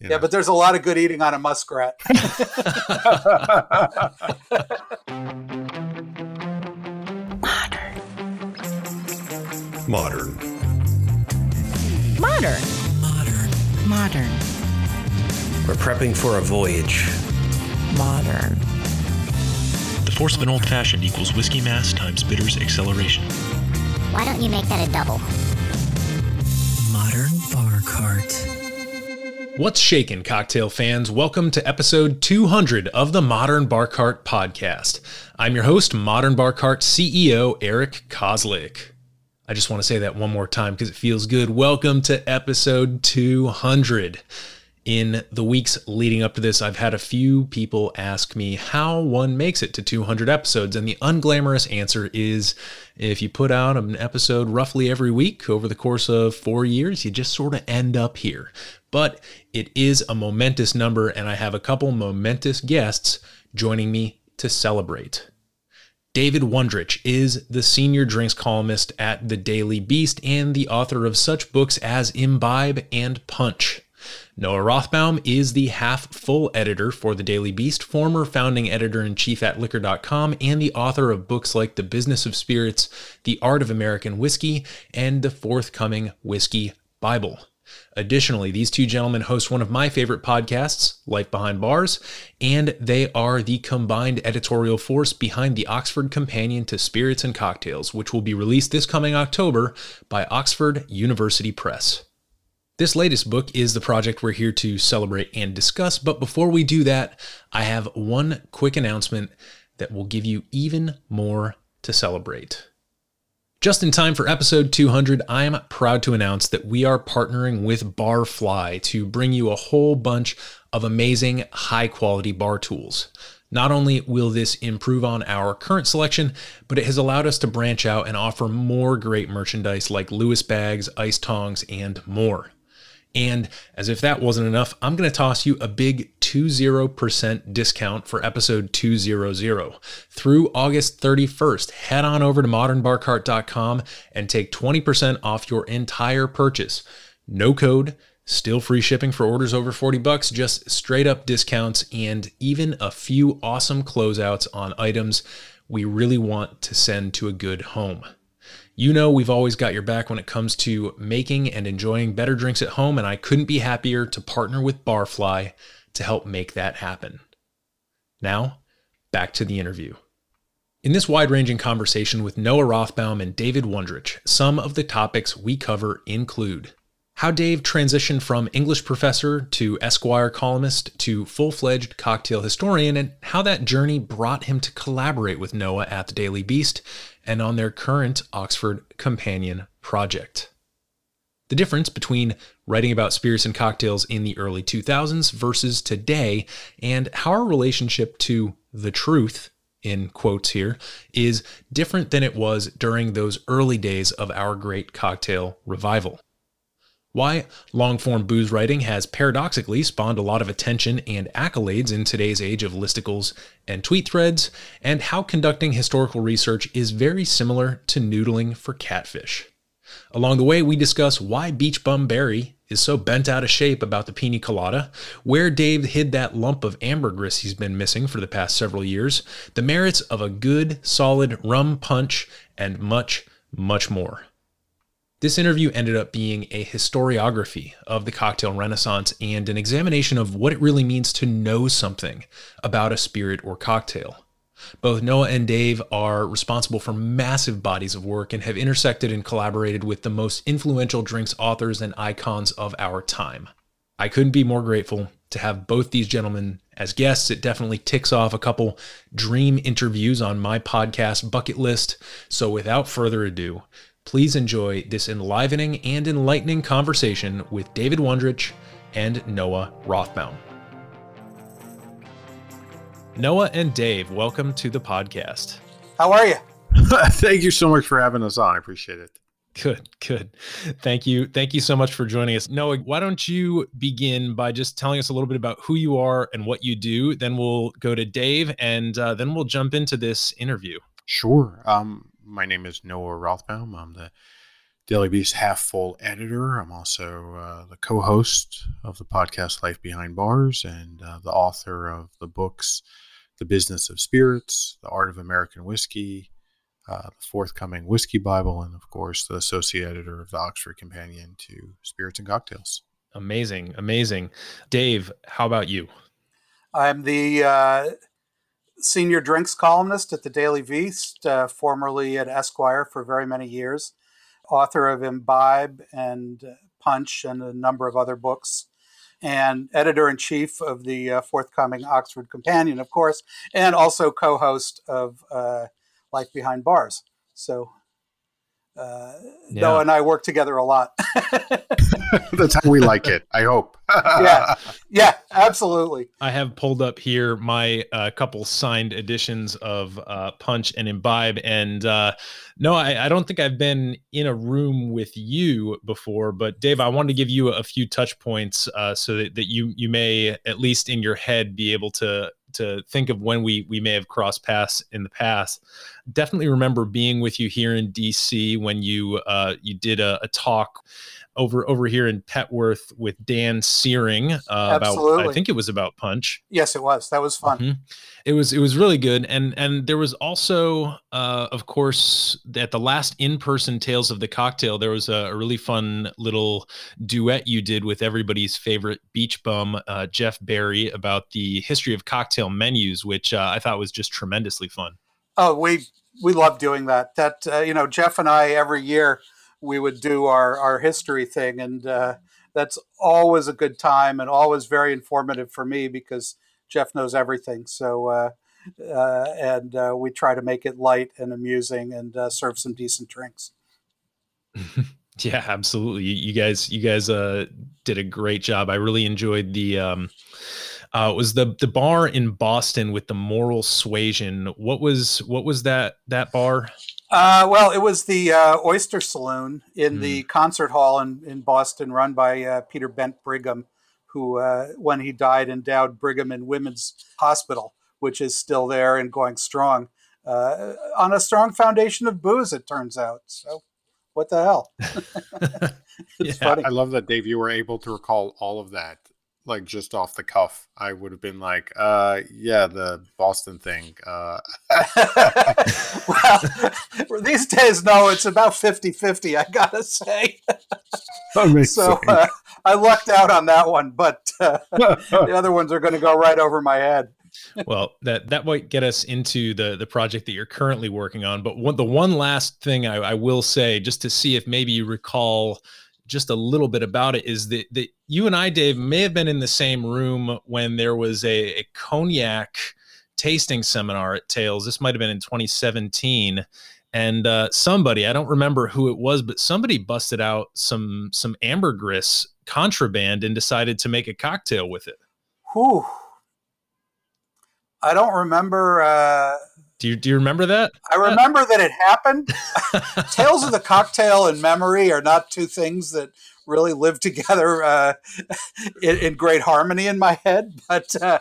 You Yeah, but there's a lot of good eating on a muskrat. modern. Modern. Modern. Modern. We're prepping for a voyage. Modern. The force of an old fashioned equals whiskey mass times bitters acceleration. Why don't you make that a double? Modern Bar Cart. What's shaking, cocktail fans? Welcome to episode 200 of the Modern Bar Cart podcast. I'm your host, Modern Bar Cart CEO Eric Kozlik. I just want to say that one more time because it feels good. Welcome to episode 200. In the weeks leading up to this, I've had a few people ask me how one makes it to 200 episodes, and the unglamorous answer is if you put out an episode roughly every week over the course of four years, you just sort of end up here. But it is a momentous number, and I have a couple momentous guests joining me to celebrate. David Wondrich is the senior drinks columnist at The Daily Beast and the author of such books as Imbibe and Punch. Noah Rothbaum is the half full editor for The Daily Beast, former founding editor in chief at liquor.com, and the author of books like The Business of Spirits, The Art of American Whiskey, and the forthcoming Whiskey Bible. Additionally, these two gentlemen host one of my favorite podcasts, Life Behind Bars, and they are the combined editorial force behind the Oxford Companion to Spirits and Cocktails, which will be released this coming October by Oxford University Press. This latest book is the project we're here to celebrate and discuss, but before we do that, I have one quick announcement that will give you even more to celebrate. Just in time for episode 200, I am proud to announce that we are partnering with Barfly to bring you a whole bunch of amazing, high quality bar tools. Not only will this improve on our current selection, but it has allowed us to branch out and offer more great merchandise like Lewis bags, ice tongs, and more. And as if that wasn't enough, I'm going to toss you a big 20% discount for episode 200. Through August 31st, head on over to modernbarcart.com and take 20% off your entire purchase. No code, still free shipping for orders over 40 bucks, just straight up discounts and even a few awesome closeouts on items we really want to send to a good home. You know, we've always got your back when it comes to making and enjoying better drinks at home, and I couldn't be happier to partner with Barfly to help make that happen. Now, back to the interview. In this wide ranging conversation with Noah Rothbaum and David Wondrich, some of the topics we cover include how Dave transitioned from English professor to Esquire columnist to full fledged cocktail historian, and how that journey brought him to collaborate with Noah at the Daily Beast and on their current Oxford Companion project. The difference between writing about spirits and cocktails in the early 2000s versus today, and how our relationship to the truth, in quotes here, is different than it was during those early days of our great cocktail revival. Why long form booze writing has paradoxically spawned a lot of attention and accolades in today's age of listicles and tweet threads, and how conducting historical research is very similar to noodling for catfish. Along the way, we discuss why Beach Bum Berry is so bent out of shape about the pina colada, where Dave hid that lump of ambergris he's been missing for the past several years, the merits of a good, solid rum punch, and much, much more. This interview ended up being a historiography of the cocktail renaissance and an examination of what it really means to know something about a spirit or cocktail. Both Noah and Dave are responsible for massive bodies of work and have intersected and collaborated with the most influential drinks authors and icons of our time. I couldn't be more grateful to have both these gentlemen as guests. It definitely ticks off a couple dream interviews on my podcast bucket list. So without further ado, please enjoy this enlivening and enlightening conversation with David Wondrich and Noah Rothbaum. Noah and Dave, welcome to the podcast. How are you? Thank you so much for having us on. I appreciate it. Good, good. Thank you. Thank you so much for joining us. Noah, why don't you begin by just telling us a little bit about who you are and what you do? Then we'll go to Dave and uh, then we'll jump into this interview. Sure. Um, my name is Noah Rothbaum. I'm the Daily Beast half full editor. I'm also uh, the co host of the podcast Life Behind Bars and uh, the author of the books The Business of Spirits, The Art of American Whiskey, uh, the forthcoming Whiskey Bible, and of course, the associate editor of the Oxford Companion to Spirits and Cocktails. Amazing, amazing. Dave, how about you? I'm the uh, senior drinks columnist at the Daily Beast, uh, formerly at Esquire for very many years, author of Imbibe and Punch and a number of other books, and editor in chief of the uh, forthcoming Oxford Companion, of course, and also co host of uh, Life Behind Bars. So, uh, Yeah. Noah and I work together a lot. That's how we like it, I hope. yeah, yeah, absolutely. I have pulled up here my uh, couple signed editions of uh, Punch and Imbibe, and uh, no, I, I don't think I've been in a room with you before. But Dave, I wanted to give you a few touch points uh, so that, that you you may at least in your head be able to to think of when we we may have crossed paths in the past. Definitely remember being with you here in DC when you uh, you did a, a talk over over here in Petworth with Dan Searing uh, about I think it was about Punch. Yes, it was. That was fun. Mhm. It was it was really good, and and there was also, uh, of course, at the last in person Tales of the Cocktail, there was a, a really fun little duet you did with everybody's favorite beach bum, uh, Jeff Berry, about the history of cocktail menus, which uh, I thought was just tremendously fun. Oh, we we love doing that. That uh, you know, Jeff and I every year we would do our our history thing, and uh, that's always a good time and always very informative for me because Jeff knows everything. So. Uh, uh, and uh, we try to make it light and amusing and uh, serve some decent drinks. Yeah, absolutely. You, you guys, you guys uh, did a great job. I really enjoyed the. Um, it was the the bar in Boston with the Moral Suasion. What was what was that that bar? Uh, well, it was the uh, Oyster Saloon in the concert hall in, in Boston, run by uh, Peter Bent Brigham, who, uh, when he died, endowed Brigham and Women's Hospital, which is still there and going strong uh, on a strong foundation of booze, it turns out. So, what the hell? it's Yeah, funny. I love that, Dave. You were able to recall all of that, like just off the cuff. I would have been like, uh, yeah, the Boston thing. Uh, well, these days, no, it's about 50 50, I gotta say. So, uh, I lucked out on that one, but uh, the other ones are going to go right over my head. well, that that might get us into the the project that you're currently working on. But one, the one last thing I, I will say, just to see if maybe you recall just a little bit about it, is that that you and I, Dave, may have been in the same room when there was a, a cognac tasting seminar at Tales. This might have been in 2017. And uh, somebody, I don't remember who it was, but somebody busted out some some ambergris contraband and decided to make a cocktail with it. Whew. I don't remember. Uh, Do you do you remember that? I remember that it happened. Tales of the cocktail and memory are not two things that really live together uh, in, in great harmony in my head. But uh,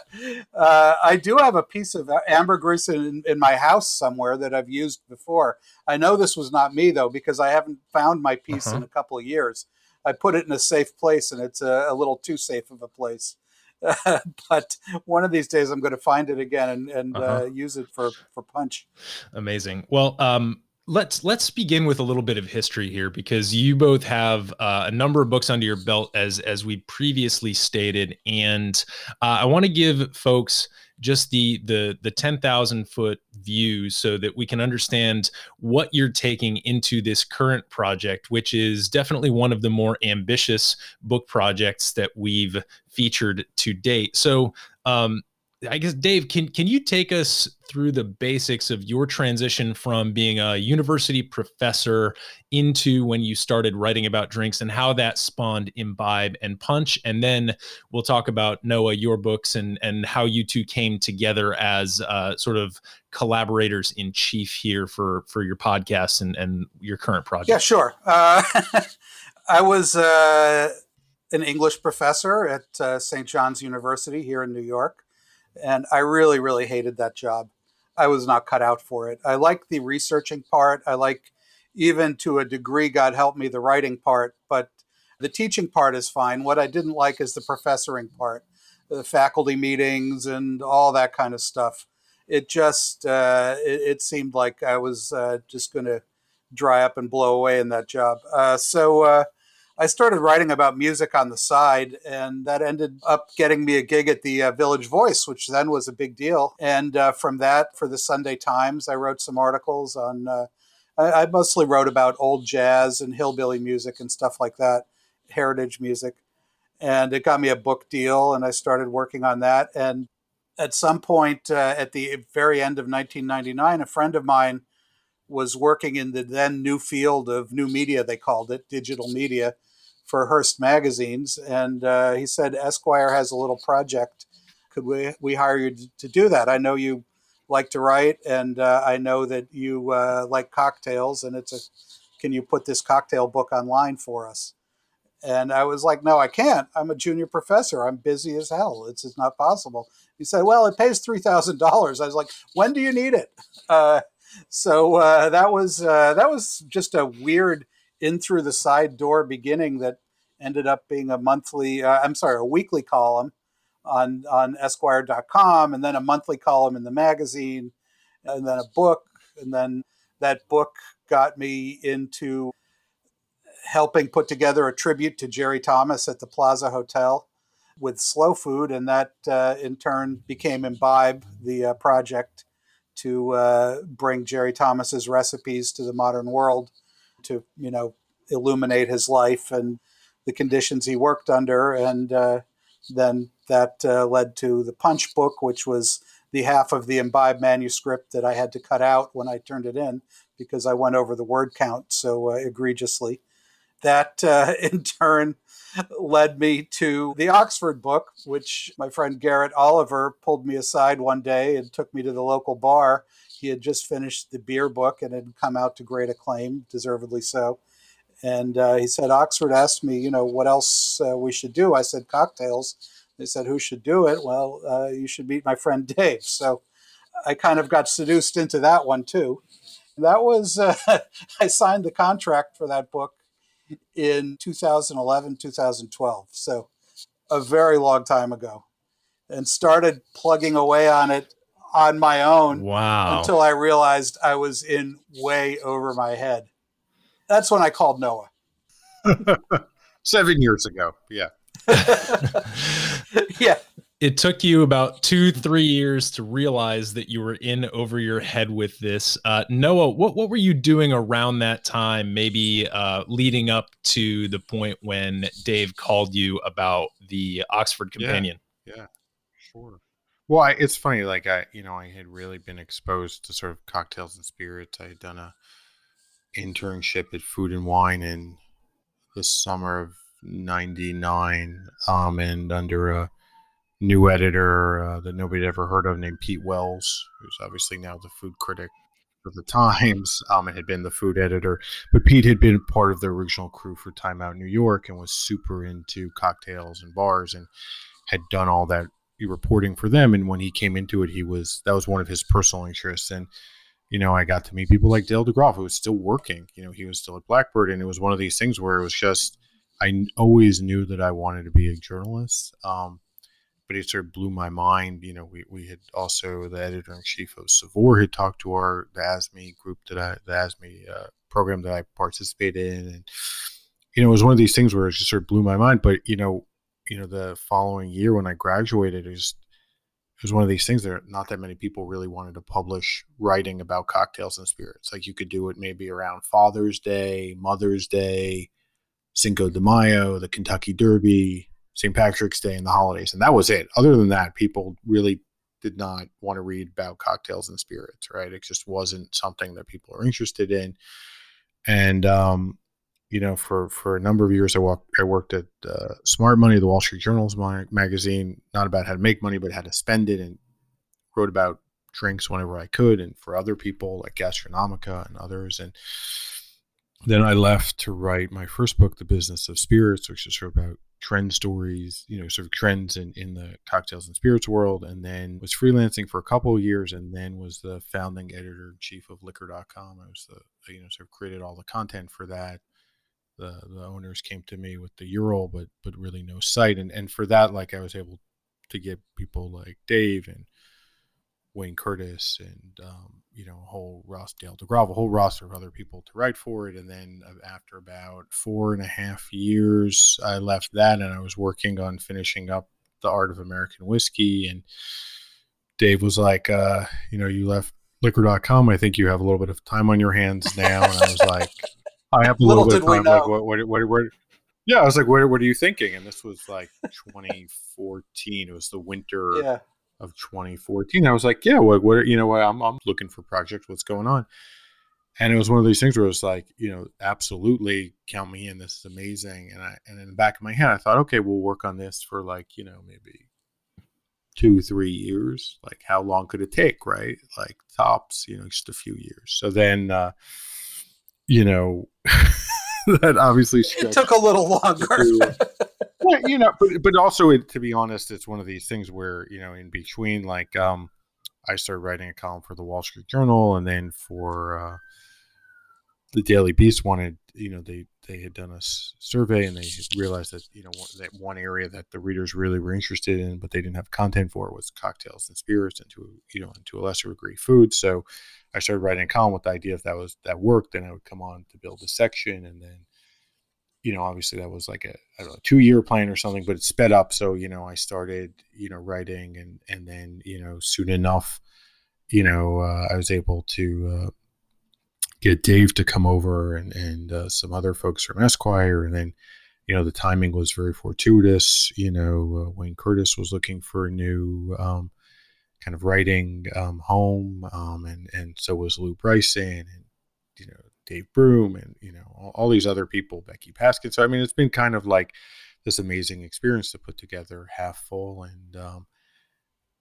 uh, I do have a piece of ambergris in, in my house somewhere that I've used before. I know this was not me though because I haven't found my piece Uh-huh. in a couple of years. I put it in a safe place, and it's a, a little too safe of a place. but one of these days, I'm going to find it again and, and uh Uh-huh. use it for for punch. Amazing. Well, um, let's let's begin with a little bit of history here because you both have uh, a number of books under your belt, as as we previously stated, and uh, I want to give folks just the the the ten thousand foot view so that we can understand what you're taking into this current project, which is definitely one of the more ambitious book projects that we've featured to date. So. Um, I guess Dave, can can you take us through the basics of your transition from being a university professor into when you started writing about drinks and how that spawned Imbibe and Punch, and then we'll talk about Noah, your books, and and how you two came together as uh, sort of collaborators in chief here for for your podcast and and your current project. Yeah, sure. Uh, I was uh, an English professor at uh, St. John's University here in New York, and I really, really hated that job. I was not cut out for it. I like the researching part. I like, even to a degree, God help me, the writing part, but the teaching part is fine. What I didn't like is the professoring part, the faculty meetings and all that kind of stuff. It just uh, it, it, seemed like I was uh, just going to dry up and blow away in that job. Uh, so uh, I started writing about music on the side, and that ended up getting me a gig at the uh, Village Voice, which then was a big deal. And uh, from that, for the Sunday Times, I wrote some articles on. I, I mostly wrote about old jazz and hillbilly music and stuff like that heritage music. And it got me a book deal, and I started working on that. And at some point uh, at the very end of 1999, a friend of mine was working in the then new field of new media, they called it, digital media, for Hearst magazines. And uh, he said, Esquire has a little project. Could we, we hire you to do that? I know you like to write, and uh, I know that you uh, like cocktails, and it's a can you put this cocktail book online for us? And I was like, no, I can't. I'm a junior professor. I'm busy as hell. It's, it's not possible. He said, well, it pays $3,000. I was like, when do you need it? Uh, so uh, that was uh, that was just a weird in through the side door beginning that ended up being a monthly, uh, I'm sorry, a weekly column on, on Esquire.com and then a monthly column in the magazine and then a book. And then that book got me into helping put together a tribute to Jerry Thomas at the Plaza Hotel with Slow Food, and that uh, in turn became Imbibe, the uh, project to uh, bring Jerry Thomas's recipes to the modern world, to you know illuminate his life and the conditions he worked under, and uh, then that uh, led to the Punch book, which was the half of the Imbibe manuscript that I had to cut out when I turned it in because I went over the word count so uh, egregiously that uh, in turn led me to the Oxford book, which my friend Garrett Oliver pulled me aside one day and took me to the local bar. He had just finished the beer book and had come out to great acclaim, deservedly so. And uh, he said, Oxford asked me, you know, what else uh, we should do. I said, cocktails. They said, who should do it? Well, uh, you should meet my friend Dave. So I kind of got seduced into that one too. That was, uh, I signed the contract for that book in 2011, 2012. So a very long time ago. And started plugging away on it on my own. Wow. Until I realized I was in way over my head. That's when I called Noah. Seven years ago. Yeah. yeah it took you about two, three years to realize that you were in over your head with this. Uh, Noah, what, what were you doing around that time, maybe uh, leading up to the point when Dave called you about the Oxford Companion? Yeah, yeah sure. Well, I, it's funny, like I, you know, I had really been exposed to sort of cocktails and spirits. I had done a internship at Food and Wine in the summer of '99, um, and under a new editor uh, that nobody had ever heard of named Pete Wells, who's obviously now the food critic of the Times um, and had been the food editor. But Pete had been part of the original crew for Time Out New York and was super into cocktails and bars and had done all that reporting for them. And when he came into it, he was that was one of his personal interests. And you know, I got to meet people like Dale DeGroff, who was still working. You know, he was still at Blackbird, and it was one of these things where it was just I always knew that I wanted to be a journalist. Um, but it sort of blew my mind. You know, we, we had also the editor in chief of Saveur had talked to our the ASME group that I the ASME uh, program that I participated in, and you know, it was one of these things where it just sort of blew my mind. But you know, you know, the following year when I graduated, it was it was one of these things that not that many people really wanted to publish writing about cocktails and spirits. Like you could do it maybe around Father's Day, Mother's Day, Cinco de Mayo, the Kentucky Derby, St. Patrick's Day and the holidays, and that was it. Other than that, people really did not want to read about cocktails and spirits, right? It just wasn't something that people are interested in. And um, you know, for for a number of years, I walked, I worked at uh, Smart Money, the Wall Street Journal's magazine, not about how to make money, but how to spend it, and wrote about drinks whenever I could, and for other people like Gastronomica and others, and then I left to write my first book, The Business of Spirits, which is sort of about trend stories, you know, sort of trends in, in the cocktails and spirits world, and then was freelancing for a couple of years, and then was the founding editor in chief of Liquor.com. I was the you know sort of created all the content for that. The the owners came to me with the URL, but but really no site, and and for that, like I was able to get people like Dave and Wayne Curtis and um, you know a whole Ross Dale DeGroff, a whole roster of other people to write for it. And then after about four and a half years, I left that and I was working on finishing up the Art of American Whiskey. And Dave was like, uh, you know, you left liquor.com. I think you have a little bit of time on your hands now. And I was like, I have a little, little bit of time. Like, what, what, what, what, yeah, I was like, what, what are you thinking? And this was like 2014. It was the winter. Yeah of 2014. I was like, yeah, what, what you know, what I'm, I'm looking for projects. What's going on? And it was one of these things where it was like, you know, absolutely count me in. This is amazing. And I, and in the back of my head, I thought, okay, we'll work on this for like, you know, maybe two, three years. Like, how long could it take? Right? Like tops, you know, just a few years. So then, uh, you know, that obviously it took a little longer. To, you know, but but also it, to be honest, it's one of these things where you know, in between, like, um, I started writing a column for the Wall Street Journal, and then for uh, the Daily Beast wanted, you know, they they had done a survey and they realized that you know that one area that the readers really were interested in, but they didn't have content for was cocktails and spirits, and to you know, and to a lesser degree, food. So I started writing a column with the idea if that was that worked, then I would come on to build a section, and then you know, obviously that was like a I don't know two year plan or something, but it sped up. So you know, I started you know writing, and and then you know soon enough, you know, uh, I was able to uh, get Dave to come over and and uh, some other folks from Esquire, and then you know the timing was very fortuitous. You know, uh, Wayne Curtis was looking for a new. Um, kind of writing um, home, um, and and so was Lew Bryson, and you know Dave Broom and you know all, all, these other people, Becky Paskin. So I mean, it's been kind of like this amazing experience to put together, half full, and um,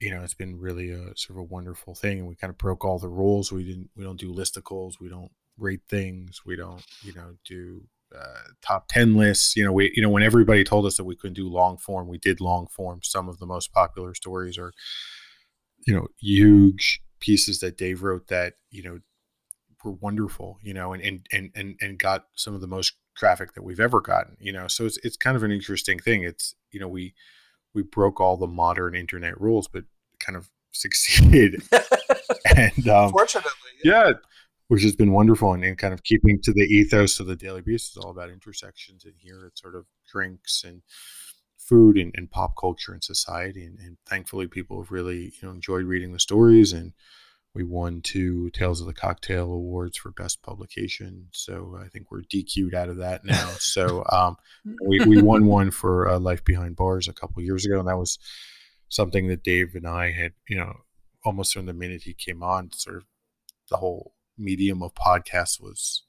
you know, it's been really a sort of a wonderful thing. And we kind of broke all the rules. We didn't, we don't do listicles, we don't rate things, we don't, you know, do uh, top 10 lists you know we you know when everybody told us that we couldn't do long form we did long form some of the most popular stories are you know huge pieces that dave wrote that you know were wonderful, you know, and, and, and, and, and got some of the most traffic that we've ever gotten, you know, so it's, it's kind of an interesting thing. It's, you know, we, we broke all the modern internet rules, but kind of succeeded. and, um, fortunately, yeah. yeah. which has been wonderful and, and kind of keeping to the ethos of the Daily Beast is all about intersections. And here it's sort of drinks and, food and, and, pop culture and society and, and, thankfully people have really you know enjoyed reading the stories and we won two Tales of the Cocktail awards for best publication. So I think we're DQ'd out of that now. so um, we, we won one for uh, Life Behind Bars a couple years ago, and that was something that Dave and I had, you know, almost from the minute he came on, sort of the whole medium of podcasts was.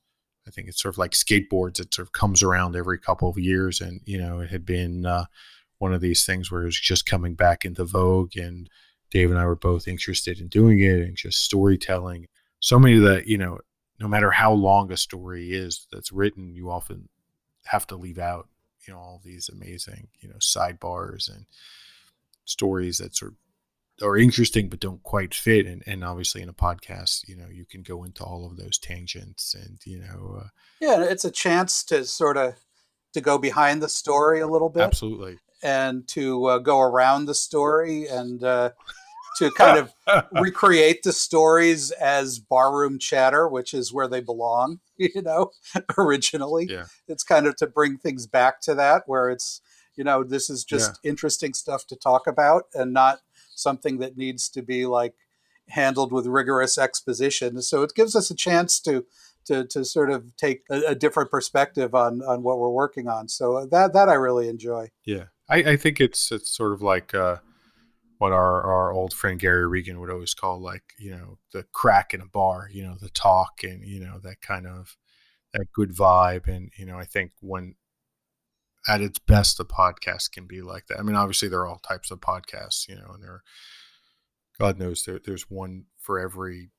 I think it's sort of like skateboards. It sort of comes around every couple of years, and you know, it had been uh, one of these things where it was just coming back into vogue, and Dave and I were both interested in doing it and just storytelling. So many that, you know, no matter how long a story is that's written, you often have to leave out, you know, all these amazing, you know, sidebars and stories that sort of are interesting but don't quite fit. And, and obviously in a podcast, you know, you can go into all of those tangents and, you know, uh, yeah, it's a chance to sort of to go behind the story a little bit. Absolutely. And to uh, go around the story and, uh, to kind of recreate the stories as barroom chatter, which is where they belong, you know, originally. Yeah. It's kind of to bring things back to that where it's, you know, this is just yeah. interesting stuff to talk about and not something that needs to be like handled with rigorous exposition. So it gives us a chance to to, to sort of take a, a different perspective on on what we're working on. So that that I really enjoy. Yeah, I, I think it's it's sort of like uh, what our, our old friend Gary Regan would always call like, you know, the crack in a bar, you know, the talk and, you know, that kind of that good vibe. And, you know, I think when at its best, a podcast can be like that. I mean, obviously there are all types of podcasts, you know, and there, God knows there, there's one for every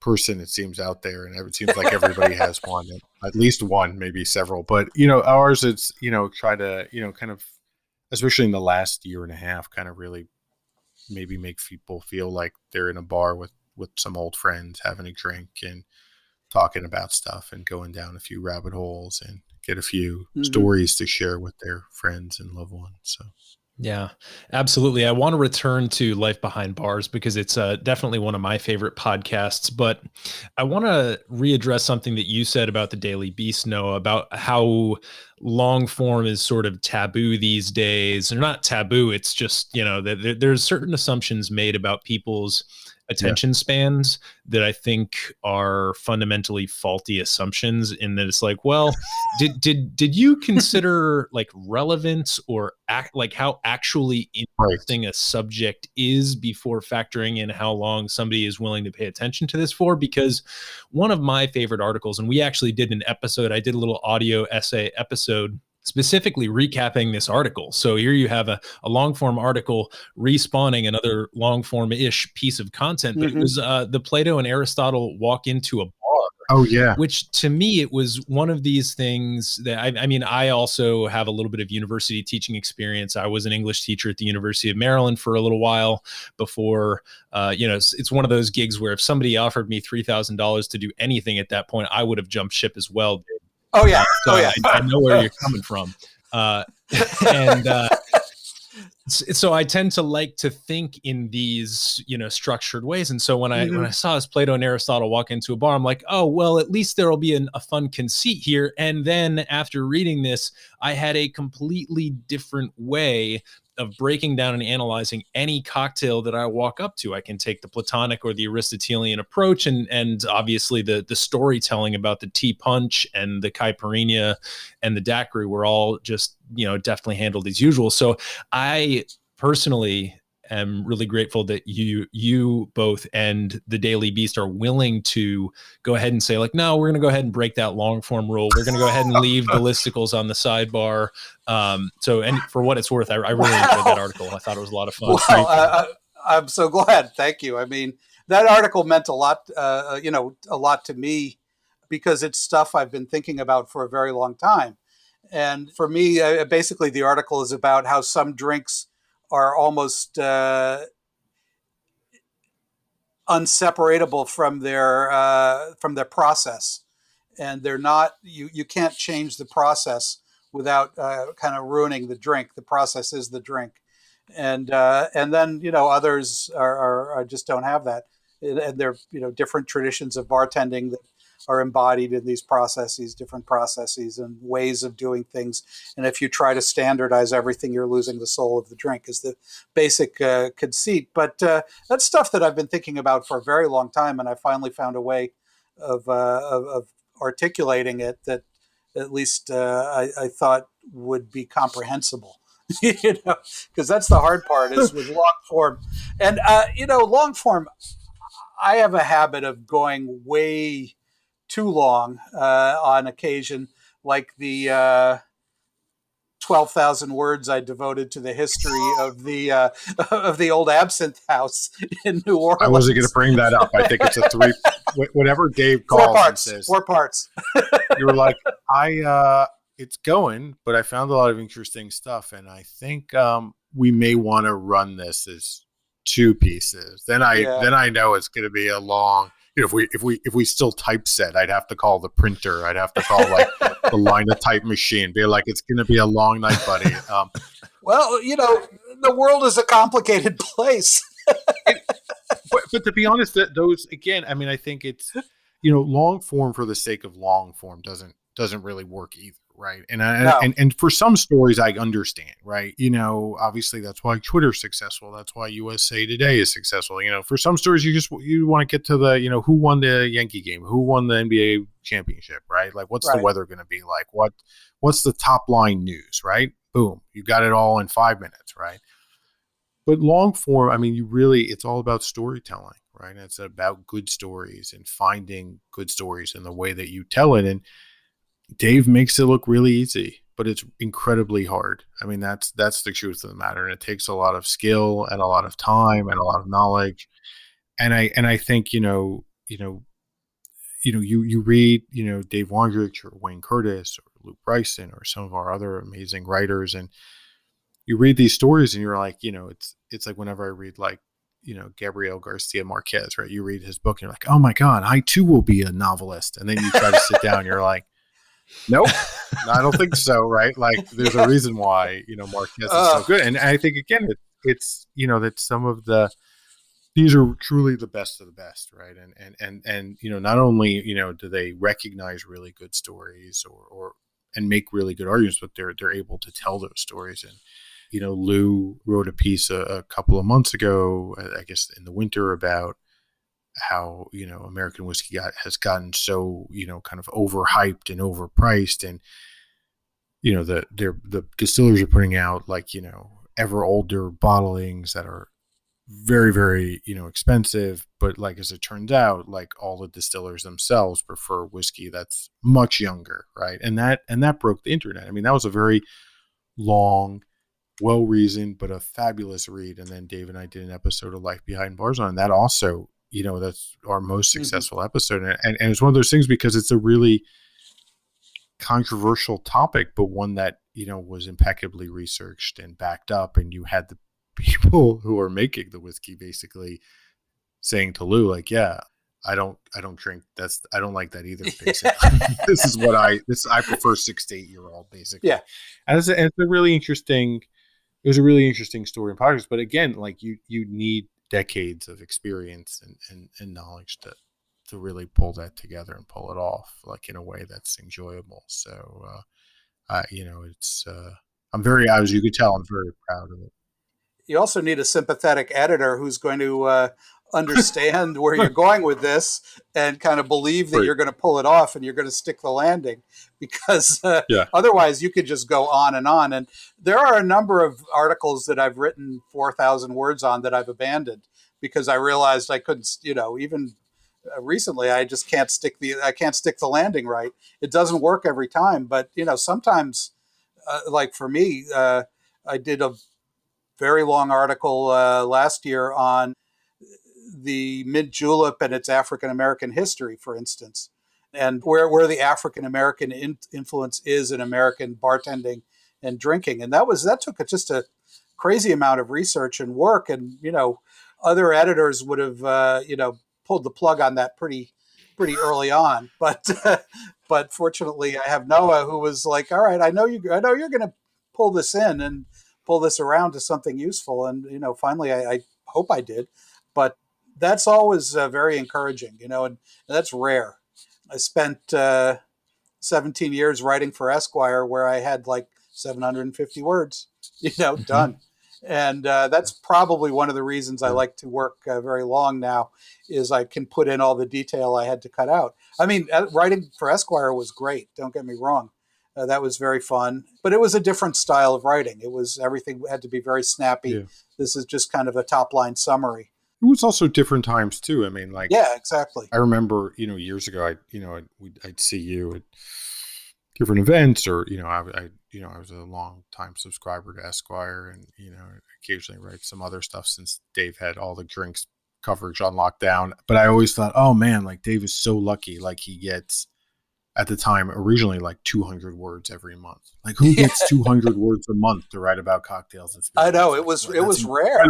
person it seems out there. And it seems like everybody has one, at least one, maybe several, but you know, ours, it's, you know, try to, you know, kind of especially in the last year and a half, kind of really maybe make people feel like they're in a bar with with some old friends having a drink and talking about stuff and going down a few rabbit holes and get a few mm-hmm. stories to share with their friends and loved ones. So yeah, absolutely. I want to return to Life Behind Bars because it's uh, definitely one of my favorite podcasts. But I want to readdress something that you said about the Daily Beast, Noah, about how long form is sort of taboo these days. They're not taboo, it's just, you know, that there's certain assumptions made about people's attention yeah. spans that I think are fundamentally faulty assumptions in that it's like, well, did did did you consider like relevance or act like how actually interesting right. a subject is before factoring in how long somebody is willing to pay attention to this for? Because one of my favorite articles, and we actually did an episode, I did a little audio essay episode specifically recapping this article. So here you have a, a long form article respawning another long form ish piece of content, but mm-hmm. it was uh, the Plato and Aristotle walk into a bar. Oh yeah. Which to me it was one of these things that I, I, mean I also have a little bit of university teaching experience. I was an English teacher at the University of Maryland for a little while before. Uh, you know, it's, it's, one of those gigs where if somebody offered me three thousand dollars to do anything at that point, I would have jumped ship as well. Oh yeah. So oh yeah. I, I, know where you're coming from. Uh, and uh, so I tend to like to think in these, you know, structured ways. And so when I mm-hmm. when I saw this Plato and Aristotle walk into a bar, I'm like, oh well, at least there will be an, a fun conceit here. And then after reading this, I had a completely different way of breaking down and analyzing any cocktail that I walk up to. I can take the Platonic or the Aristotelian approach, and and obviously the the storytelling about the tea punch and the caipirinha and the daiquiri were all just you know definitely handled as usual. So I personally am really grateful that you you both and the Daily Beast are willing to go ahead and say like, no, we're going to go ahead and break that long form rule. We're going to go ahead and leave the listicles on the sidebar. Um, so, and for what it's worth, I, I really wow. enjoyed that article. I thought it was a lot of fun. Well, uh, I'm so glad. Thank you. I mean, that article meant a lot. Uh, you know, a lot to me because it's stuff I've been thinking about for a very long time. And for me, uh, basically, the article is about how some drinks are almost uh, unseparable from their uh, from their process, and they're not. You you can't change the process without uh, kind of ruining the drink. The process is the drink, and uh, and then you know others are, are, are just don't have that, and they're you know different traditions of bartending that are embodied in these processes, different processes and ways of doing things. And if you try to standardize everything, you're losing the soul of the drink, is the basic uh, conceit. But uh, that's stuff that I've been thinking about for a very long time, and I finally found a way of, uh, of, of, articulating it that at least uh, I, I thought would be comprehensible. you know, because that's the hard part is with long form, and uh, you know, long form. I have a habit of going way too long uh, on occasion, like the uh, 12,000 words I devoted to the history of the uh, of the old Absinthe House in New Orleans. I wasn't going to bring that up. I think it's a three. whatever Dave calls four parts. Says, four parts. you were like, I. Uh, it's going, but I found a lot of interesting stuff, and I think um, we may want to run this as two pieces. Then I yeah. then I know it's going to be a long you know, if we if we if we still typeset, I'd have to call the printer. I'd have to call like the Linotype machine. Be like, it's going to be a long night, buddy. Um, well, you know, the world is a complicated place. it, but, but to be honest, that those again, I mean, I think it's you know, long form for the sake of long form doesn't doesn't really work either right? And I, no. and and for some stories, I understand, right? You know, obviously that's why Twitter's successful. That's why USA Today is successful. You know, for some stories, you just you want to get to the you know who won the Yankee game, who won the NBA championship, right? Like, what's right. the weather going to be like? What what's the top line news, right? Boom, you got it all in five minutes, right? But long form, I mean, you really, it's all about storytelling, right? It's about good stories and finding good stories and the way that you tell it. And Dave makes it look really easy, but it's incredibly hard. I mean, that's that's the truth of the matter, and it takes a lot of skill and a lot of time and a lot of knowledge. And I and I think you know you know you know you you read you know Dave Wondrich or Wayne Curtis or Lew Bryson or some of our other amazing writers, and you read these stories and you're like, you know, it's it's like whenever I read like, you know, Gabriel Garcia Marquez, right? You read his book and you're like, oh my God, I too will be a novelist. And then you try to sit down, you're like, nope, I don't think so, right? Like there's a reason why, you know, Marquez is so uh, good. And I think again, it, it's you know, that some of the these are truly the best of the best, right? And and and and you know, not only you know do they recognize really good stories or or and make really good arguments, but they're they're able to tell those stories. And you know, Lew wrote a piece a, a couple of months ago, I guess in the winter, about how you know American whiskey got has gotten so you know kind of overhyped and overpriced, and you know the they're the distillers are putting out like you know ever older bottlings that are very very you know expensive. But like as it turns out like all the distillers themselves prefer whiskey that's much younger right? And that and that broke the internet. I mean that was a very long well reasoned but a fabulous read. And then dave and i did an episode of life behind bars on that also you know that's our most Mhm. successful episode and, and and it's one of those things because it's a really controversial topic but one that you know was impeccably researched and backed up and you had the people who are making the whiskey basically saying to Lew, like, yeah, I don't I don't drink that's I don't like that either, basically. this is what I this I prefer six to eight year old, basically. Yeah. And it's a, and it's a really interesting it was a really interesting story and podcast. But again, like you you need decades of experience and, and, and knowledge to to really pull that together and pull it off like in a way that's enjoyable. So uh I you know it's uh I'm very as you could tell, I'm very proud of it. you also need a sympathetic editor who's going to uh, understand where you're going with this and kind of believe that Right. you're going to pull it off and you're going to stick the landing because uh, Yeah. otherwise you could just go on and on and there are a number of articles that i've written 4000 words on that i've abandoned because i realized i couldn't you know even uh, recently i just can't stick the i can't stick the landing right it doesn't work every time but you know sometimes uh, like for me uh, i did a very long article uh, last year on the mint julep and its African American history, for instance, and where, where the African American in, influence is in American bartending and drinking. And that was that took just a crazy amount of research and work. And you know, other editors would have uh, you know pulled the plug on that pretty pretty early on. But but fortunately, I have Noah who was like, "All right, I know you. I know you're going to pull this in and pull this around to something useful." And you know, finally, I, I hope I did. But that's always uh, very encouraging, you know, and, and that's rare. I spent uh, 17 years writing for Esquire, where I had like 750 words, you know, done. And uh, that's probably one of the reasons I like to work uh, very long now, is I can put in all the detail I had to cut out. I mean, uh, writing for Esquire was great. Don't get me wrong. Uh, that was very fun, but it was a different style of writing. It was everything had to be very snappy. Yeah. This is just kind of a top line summary. It was also different times too. I mean, like Yeah, exactly. I remember, you know, years ago, I, you know, I'd, we'd, I'd see you at different events, or you know, I, I, you know, I was a long time subscriber to Esquire, and you know, occasionally write some other stuff since Dave had all the drinks coverage on lockdown. But I always thought, oh man, like Dave is so lucky, like he gets at the time originally like 200 words every month. Like who gets 200 words a month to write about cocktails and I know it was Like, it was rare.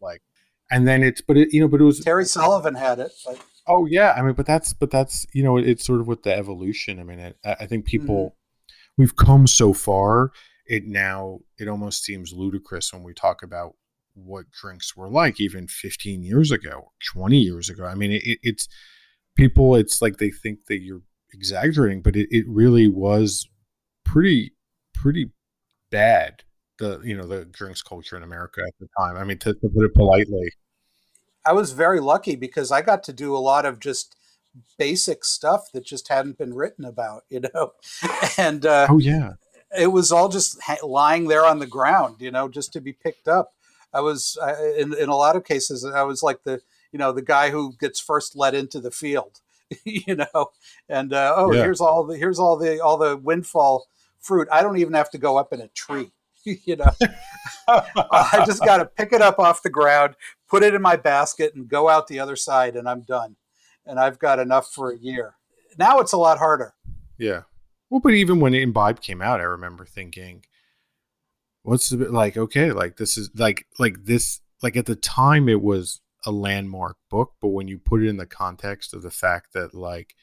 Like, and then it's, but it, you know, but it was Terry Sullivan had it. But Oh yeah, I mean, but that's but that's you know it's sort of with the evolution. I mean, I, I think people mm-hmm. we've come so far. It now it almost seems ludicrous when we talk about what drinks were like even 15 years ago, 20 years ago. I mean, it, it, it's people. It's like they think that you're exaggerating, but it, it really was pretty pretty bad. The you know the drinks culture in America at the time. I mean, to, to put it politely. I was very lucky because I got to do a lot of just basic stuff that just hadn't been written about, you know, and uh, Oh yeah. it was all just ha- lying there on the ground, you know, just to be picked up. I was I, in in a lot of cases I was like the you know the guy who gets first let into the field, you know, and uh, oh Yeah. here's all the here's all the all the windfall fruit. I don't even have to go up in a tree, you know. I just got to pick it up off the ground, put it in my basket, and go out the other side, and I'm done. And I've got enough for a year. Now it's a lot harder. Yeah. Well, but even when Imbibe came out, I remember thinking, what's the like? Okay, like this is like like this like at the time it was a landmark book, but when you put it in the context of the fact that like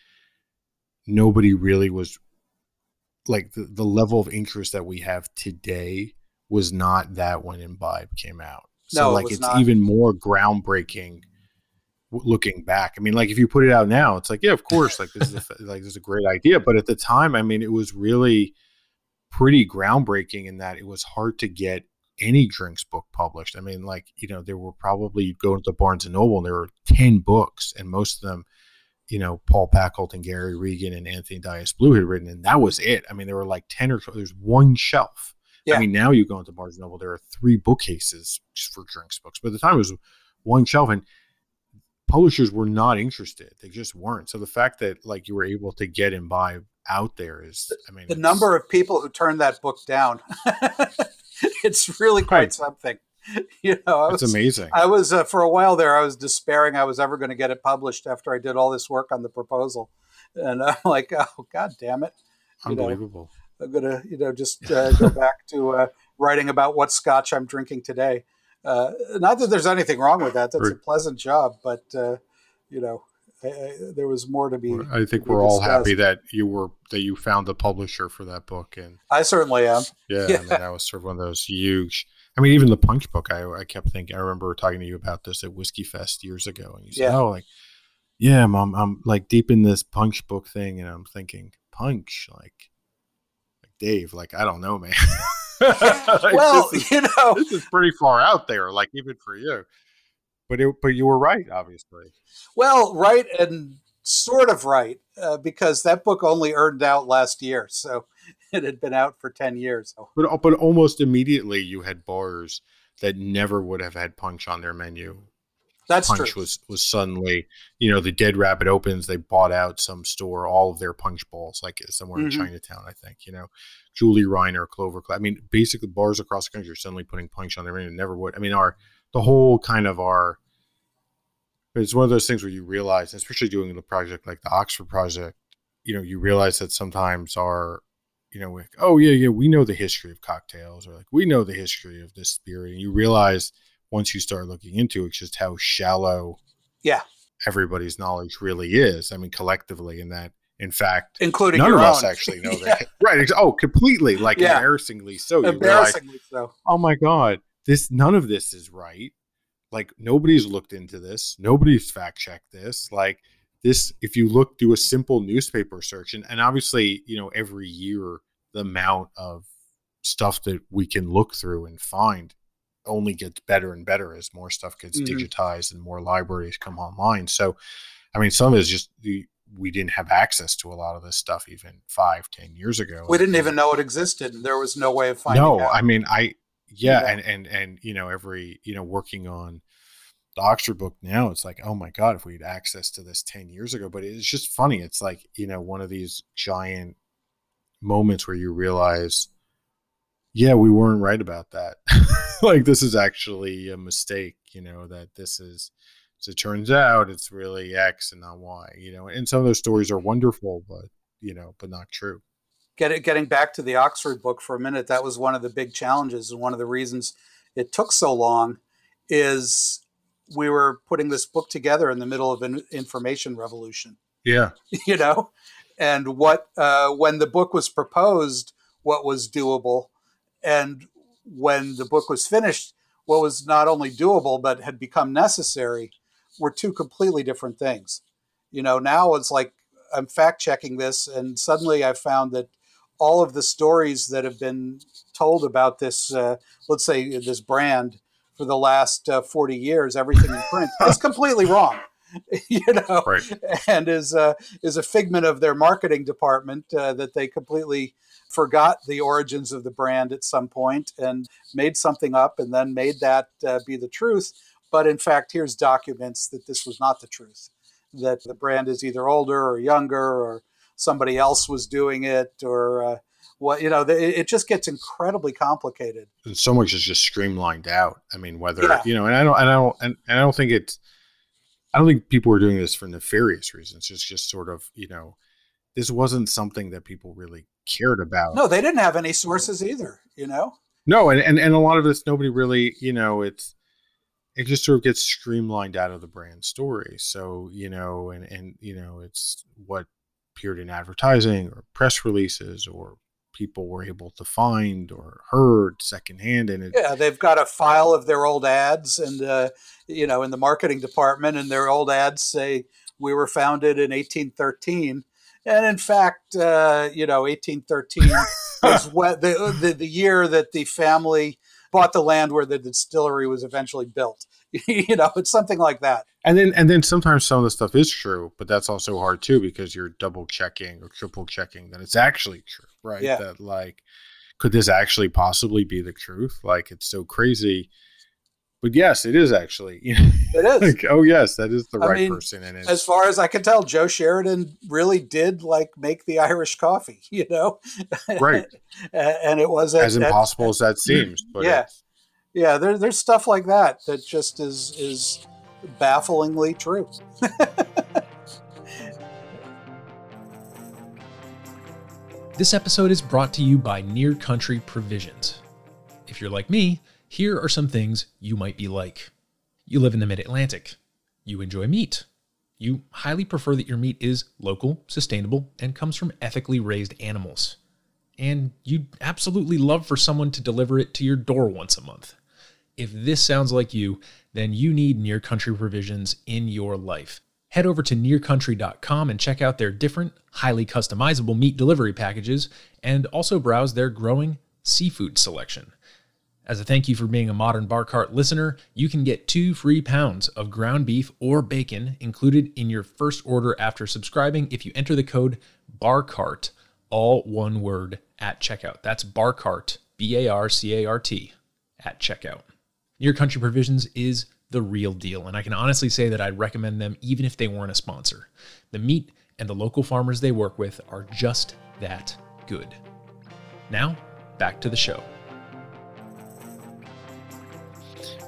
nobody really was like the, the level of interest that we have today was not that when Imbibe came out. So No, like was it's not. even more groundbreaking looking back. I mean, like if you put it out now, it's like yeah, of course, like this is a, like this is a great idea. But at the time, I mean, it was really pretty groundbreaking in that it was hard to get any drinks book published. I mean, like you know, there were probably you'd go into Barnes and Noble and there were ten books, and most of them, you know, Paul Pacult and Gary Regan and Anthony Dias Blue had written, and that was it. I mean, there were like ten or 12, there's one shelf. Yeah. I mean, now you go into Barnes Noble, there are three bookcases just for drinks books, but at the time it was one shelf, and publishers were not interested. They just weren't. So the fact that like you were able to get and buy out there is, I mean, the number of people who turned that book down it's really quite Right. something you know it's was, amazing. I was uh, for a while there I was despairing I was ever going to get it published after I did all this work on the proposal and I'm like oh god damn it you know. Unbelievable. I'm gonna, you know, just uh, go back to uh, writing about what scotch I'm drinking today. Uh, not that there's anything wrong with that; that's a pleasant job. But uh, you know, I, I, there was more to be. I think we we're all happy that you were that you found the publisher for that book, and I certainly am. yeah, Yeah. I mean, that was sort of one of those huge. I mean, even the Punch book, I, I kept thinking. I remember talking to you about this at Whiskey Fest years ago, and you said, Yeah. "Oh, like, yeah, mom, I'm like deep in this Punch book thing," and I'm thinking, "Punch, like, like Dave, like, I don't know, man." Like, well, is, you know, this is pretty far out there, like even for you. But it, but you were right, obviously. well, right and sort of right uh, because that book only earned out last year, so it had been out for ten years. So, But but almost immediately you had bars that never would have had punch on their menu. that's punch true. was was suddenly, you know, the Dead Rabbit opens. They bought out some store all of their punch balls, like somewhere Mhm. in Chinatown, I think. You know, Julie Reiner, Clover. I mean, basically bars across the country are suddenly putting punch on their menu. Never would. I mean, our the whole kind of our. It's one of those things where you realize, especially doing the project like the Oxford project, you know, you realize that sometimes our you know, like, oh yeah, yeah, we know the history of cocktails, or like we know the history of this spirit, and you realize once you start looking into it, just how shallow, Yeah. everybody's knowledge really is. I mean, collectively, in that, in fact, including none of us actually know Yeah. that. Right? Oh, completely, like Yeah. embarrassingly so. You realize, Embarrassingly so. oh my god, this none of this is right. Like nobody's looked into this. Nobody's fact checked this. Like this, if you look, do a simple newspaper search, and, and obviously, you know, every year the amount of stuff that we can look through and find only gets better and better as more stuff gets Mhm. digitized and more libraries come online. So, I mean, some of it is just the we didn't have access to a lot of this stuff even five, ten years ago. We didn't even know it existed, there was no way of finding it. no, out. I mean, I yeah, know? and and and you know, every you know, working on the Oxford book now, it's like, oh my god, if we had access to this ten years ago. But it's just funny. It's like you know, one of these giant moments where you realize, yeah, we weren't right about that. like this is actually a mistake. You know that this is. As it turns out, it's really X and not Y. You know, and some of those stories are wonderful, but you know, but not true. Get getting back to the Oxford book for a minute, that was one of the big challenges, and one of the reasons it took so long is we were putting this book together in the middle of an information revolution. Yeah, you know and what uh, when the book was proposed what was doable. And when the book was finished what was not only doable but had become necessary were two completely different things. You know now it's like i'm fact checking this and suddenly i found that all of the stories that have been told about this uh, let's say this brand for the last uh, 40 years everything in print is completely wrong you know right. and is uh, is a figment of their marketing department uh, that they completely forgot the origins of the brand at some point and made something up and then made that uh, be the truth. But in fact, here's documents that this was not the truth. That the brand is either older or younger or somebody else was doing it or uh, what you know. The, it it just gets incredibly complicated. and so much is just streamlined out. I mean, whether Yeah. you know, and I don't, and I don't, and, and I don't think it's, I don't think people were doing this for nefarious reasons. It's just sort of, you know, this wasn't something that people really cared about. No, they didn't have any sources either. You know, No, and, and and a lot of this nobody really, you know, it's it just sort of gets streamlined out of the brand story. So, you know, and and you know, it's what appeared in advertising or press releases or people were able to find or heard secondhand and it, yeah they've got a file of their old ads and uh, you know in the marketing department and their old ads say we were founded in 1813 and in fact uh, you know 1813 was what the, the, the year that the family bought the land where the distillery was eventually built you know it's something like that. And then and then sometimes some of the stuff is true but that's also hard too because you're double checking or triple checking that it's actually true right? Yeah. that like could this actually possibly be the truth? Like it's so crazy. But yes it is actually you know, it is. like oh yes that is the I right mean, person and it's as far as I can tell, Joe Sheridan really did like make the Irish coffee, you know, right. And it was as impossible as that seems but Yeah. it's- yeah, there, there's stuff like that that just is is bafflingly true. This episode is brought to you by Near Country Provisions. If you're like me, here are some things you might be like. You live in the mid Atlantic. You enjoy meat. You highly prefer that your meat is local, sustainable, and comes from ethically raised animals. And you'd absolutely love for someone to deliver it to your door once a month. If this sounds like you, then you need Near Country Provisions in your life. Head over to nearcountry.com and check out their different, highly customizable meat delivery packages, and also browse their growing seafood selection. As a thank you for being a Modern Bar Cart listener, you can get two free pounds of ground beef or bacon included in your first order after subscribing if you enter the code BARCART, all one word, at checkout. That's BARCART, B A R C A R T, at checkout. Near Country Provisions is the real deal, and I can honestly say that I'd recommend them even if they weren't a sponsor. The meat and the local farmers they work with are just that good. Now, back to the show.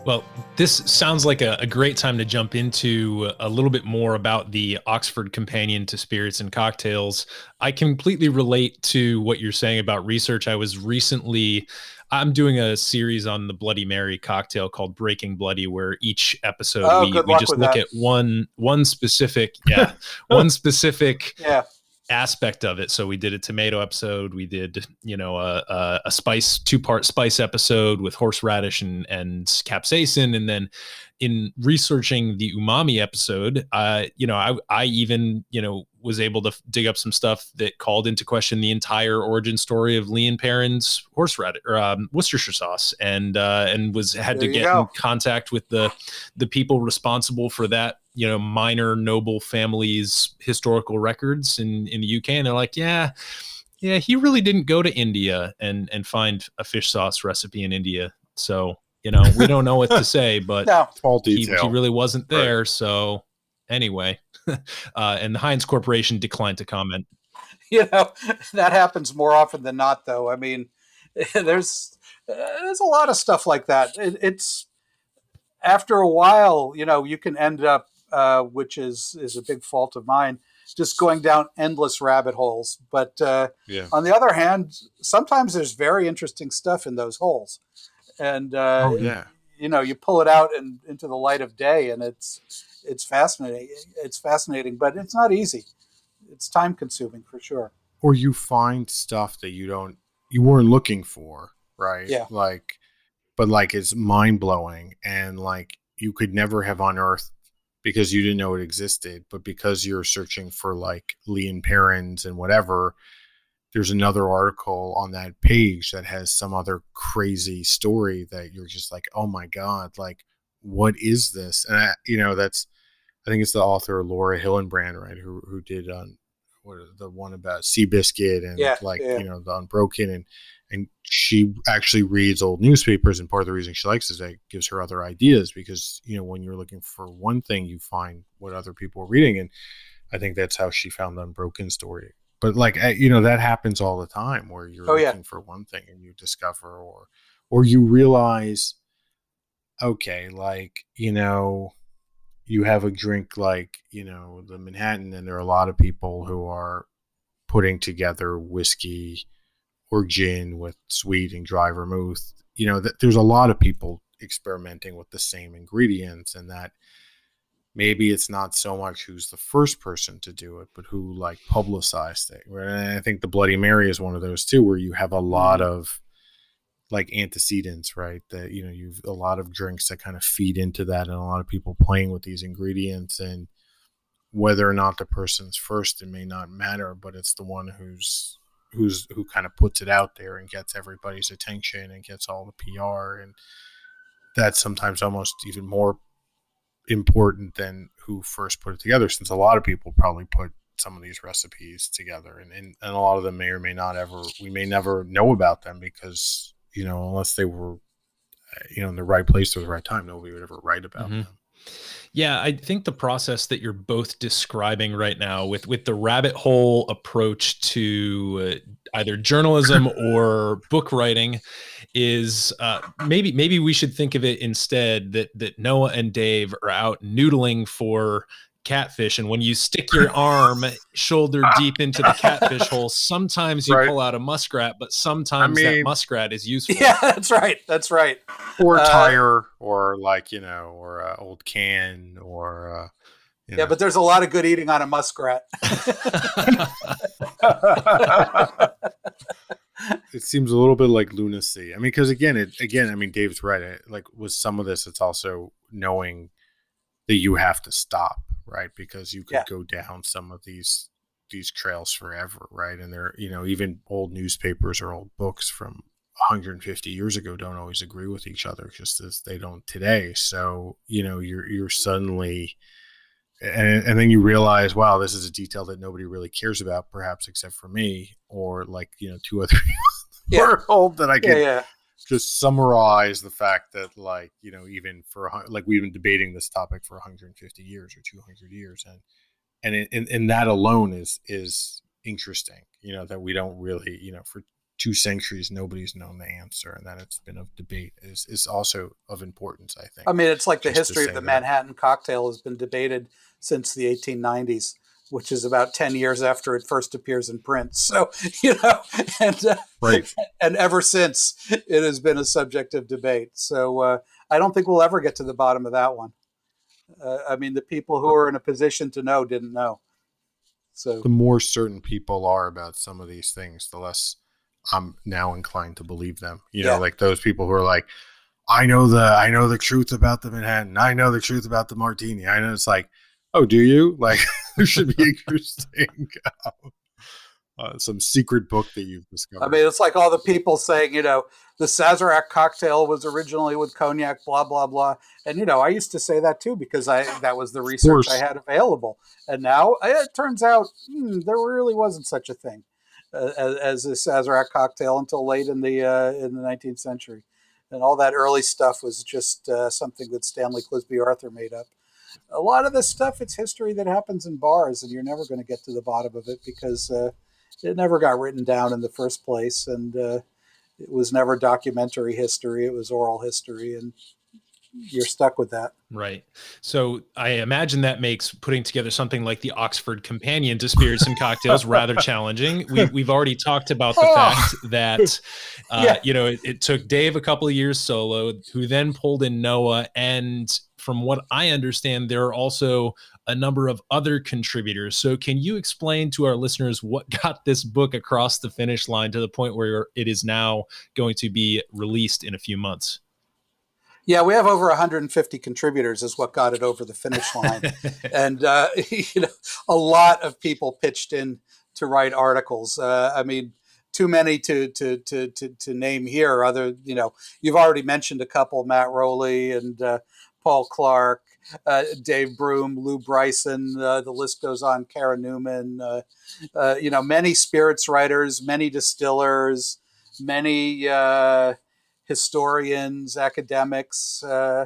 Well, this sounds like a, a great time to jump into a little bit more about the Oxford Companion to Spirits and Cocktails. I completely relate to what you're saying about research. I was recently, I'm doing a series on the Bloody Mary cocktail called Breaking Bloody, where each episode Oh, we, we just look that. at one one specific, yeah, one specific Yeah, aspect of it. So we did a tomato episode. We did, you know, a, a, a spice two part spice episode with horseradish and and capsaicin, and then in researching the umami episode, uh, you know, I I even you know was able to f- dig up some stuff that called into question the entire origin story of Lea and Perrin's horseradish or um, Worcestershire sauce, and uh, and was had There to get go. in contact with the the people responsible for that you know minor noble family's historical records in in the UK and they're like yeah yeah he really didn't go to India and and find a fish sauce recipe in India. So you know we don't know what to say but no, all he, detail he really wasn't Right. there so anyway uh and the Heinz Corporation declined to comment you know that happens more often than not. Though I mean, there's uh, there's a lot of stuff like that. It, it's after a while, you know, you can end up, uh, which is is a big fault of mine, just going down endless rabbit holes. But uh, yeah on the other hand, sometimes there's very interesting stuff in those holes, and uh, oh yeah you know, you pull it out and into the light of day, and it's it's fascinating. It's fascinating, but it's not easy. It's time consuming for sure. or you find stuff that you don't you weren't looking for right Yeah. like but like it's mind-blowing and like you could never have unearthed because you didn't know it existed but because you're searching for like Lea and Perrins and whatever there's another article on that page that has some other crazy story that you're just like oh my god like what is this and I, you know that's i think it's the author laura hillenbrand right who who did um what the one about Seabiscuit and Yeah, like yeah. you know the Unbroken and and she actually reads old newspapers and part of the reason she likes is that it gives her other ideas because you know when you're looking for one thing you find what other people are reading and I think that's how she found the Unbroken story. But like eh, you know that happens all the time where you're Oh, yeah. looking for one thing and you discover or or you realize okay like you know you have a drink like you know the Manhattan, and there are a lot of people who are putting together whiskey or gin with sweet and dry vermouth. You know, that there's a lot of people experimenting with the same ingredients, and that maybe it's not so much who's the first person to do it, but who like publicized it. And I think the Bloody Mary is one of those too, where you have a lot Mm-hmm. of like antecedents, right? That you know, you've a lot of drinks that kind of feed into that, and a lot of people playing with these ingredients, and whether or not the person's first, it may not matter, but it's the one who's who's who kind of puts it out there and gets everybody's attention and gets all the PR, and that's sometimes almost even more important than who first put it together, since a lot of people probably put some of these recipes together, and and, and a lot of them may or may not ever we may never know about them because you know unless they were you know in the right place at the right time, nobody would ever write about Mhm. them. Yeah, I think the process that you're both describing right now with with the rabbit hole approach to uh, either journalism or book writing is uh, maybe maybe we should think of it instead that that Noah and Dave are out noodling for catfish and when you stick your arm shoulder deep into the catfish hole sometimes you Right. pull out a muskrat but sometimes that mean- muskrat is useful Yeah, that's right. That's right. Or Uh, tire, or like you know, or a old can, or uh, Yeah, know. but there's a lot of good eating on a muskrat. It seems a little bit like lunacy. I mean, because again, it again, I mean, Dave's right. It, like with some of this, it's also knowing that you have to stop, right? Because you could Yeah. go down some of these these trails forever, right? And they're you know even old newspapers or old books from 150 years ago don't always agree with each other, just as they don't today. So you know you're you're suddenly and, and then you realize, wow, this is a detail that nobody really cares about, perhaps except for me, or like you know two Yeah. or hope that I can yeah. just summarize the fact that like you know even for like we've been debating this topic for 150 years or 200 years and and in, in that alone is is interesting you know that we don't really you know for two centuries nobody's known the answer and that it's been of debate is is also of importance i think I mean, it's like the history of the that. Manhattan cocktail has been debated since the 1890s, which is about 10 years after it first appears in print. So, you know, and uh, right and ever since it has been a subject of debate. So, uh, I don't think we'll ever get to the bottom of that one. Uh, I mean, the people who are in a position to know didn't know. So, the more certain people are about some of these things the less i'm now inclined to believe them you know Yeah. like those people who are like i know the i know the truth about the manhattan i know the truth about the martini i know it's like oh do you like there should be interesting uh, some secret book that you've discovered I mean, it's like all the people saying, you know, the Sazerac cocktail was originally with cognac, blah blah blah. And you know, I used to say that too because I that was the research. I had available. And now eh, it turns out hmm, there really wasn't such a thing uh, as, as a Sazerac cocktail until late in the uh, in the 19th century. And all that early stuff was just uh, something that Stanley Clisby Arthur made up. A lot of this stuff, it's history that happens in bars, and you're never going to get to the bottom of it because uh, it never got written down in the first place, and uh, it was never documentary history. It was oral history, and you're stuck with that. Right. So I imagine that makes putting together something like the Oxford Companion to Spirits and Cocktails rather challenging. We, we've already talked about the Oh. fact that, uh, Yeah. you know, it, it took Dave a couple of years solo, who then pulled in Noah. And from what I understand, there are also a number of other contributors. So can you explain to our listeners what got this book across the finish line to the point where it is now going to be released in a few months? Yeah, we have over 150 contributors, is what got it over the finish line. and uh, you know, a lot of people pitched in to write articles. Uh, I mean, too many to, to to to to name here. Other, you know, you've already mentioned a couple: Matt Rowley and uh, Paul Clarke, uh, Dave Broom, Lew Bryson. Uh, the list goes on. Kara Newman. Uh, uh, you know, many spirits writers, many distillers, many uh, historians, academics. Uh,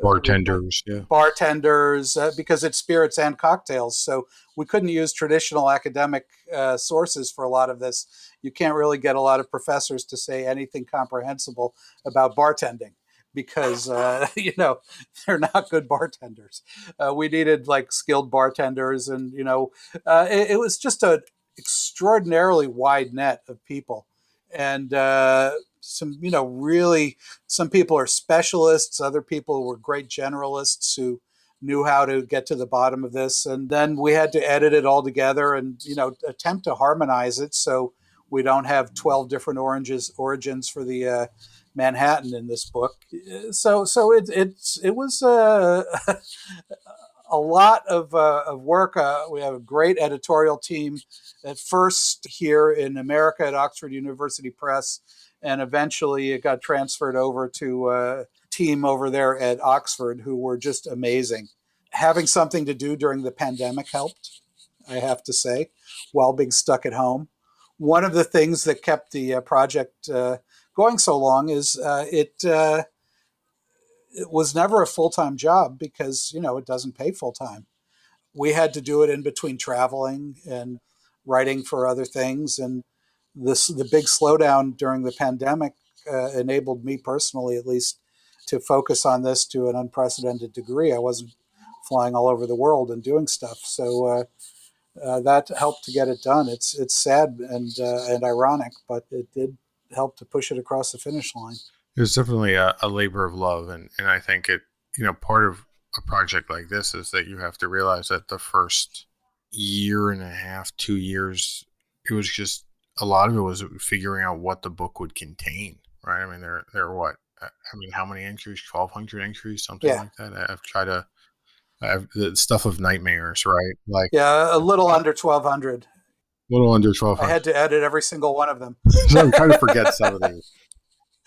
bartenders yeah bartenders uh, because it's spirits and cocktails. So we couldn't use traditional academic uh, sources for a lot of this. You can't really get a lot of professors to say anything comprehensible about bartending because uh, you know they're not good bartenders. Uh, we needed like skilled bartenders, and you know uh, it, it was just an extraordinarily wide net of people. and uh, some you know really some people are specialists other people were great generalists who knew how to get to the bottom of this and then we had to edit it all together and you know attempt to harmonize it so we don't have 12 different oranges origins for the uh, manhattan in this book. So so it, it's it was uh, a lot of, uh, of work. Uh, we have a great editorial team. At first here in america at oxford university press and eventually it got transferred over to a team over there at Oxford who were just amazing. Having something to do during the pandemic helped, I have to say, while being stuck at home. One of the things that kept the uh, project uh, going so long is uh, it uh, it was never a full time job because you know it doesn't pay full time. We had to do it in between traveling and writing for other things, and this the big slowdown during the pandemic uh, enabled me personally, at least, to focus on this to an unprecedented degree. I wasn't flying all over the world and doing stuff, so uh, uh, that helped to get it done. It's it's sad and uh, and ironic, but it did help to push it across the finish line. It was definitely a, a labor of love, and and I think it you know part of a project like this is that you have to realize that the first year and a half, two years, it was just a lot of it was figuring out what the book would contain, right? I mean, there there are what? Uh, I mean, how many entries? Twelve hundred entries, something yeah. like that. I've tried to. I've, the stuff of nightmares, right? Like yeah, a little under twelve hundred. A little under twelve hundred. I had to edit every single one of them. so I'm trying to forget some of these.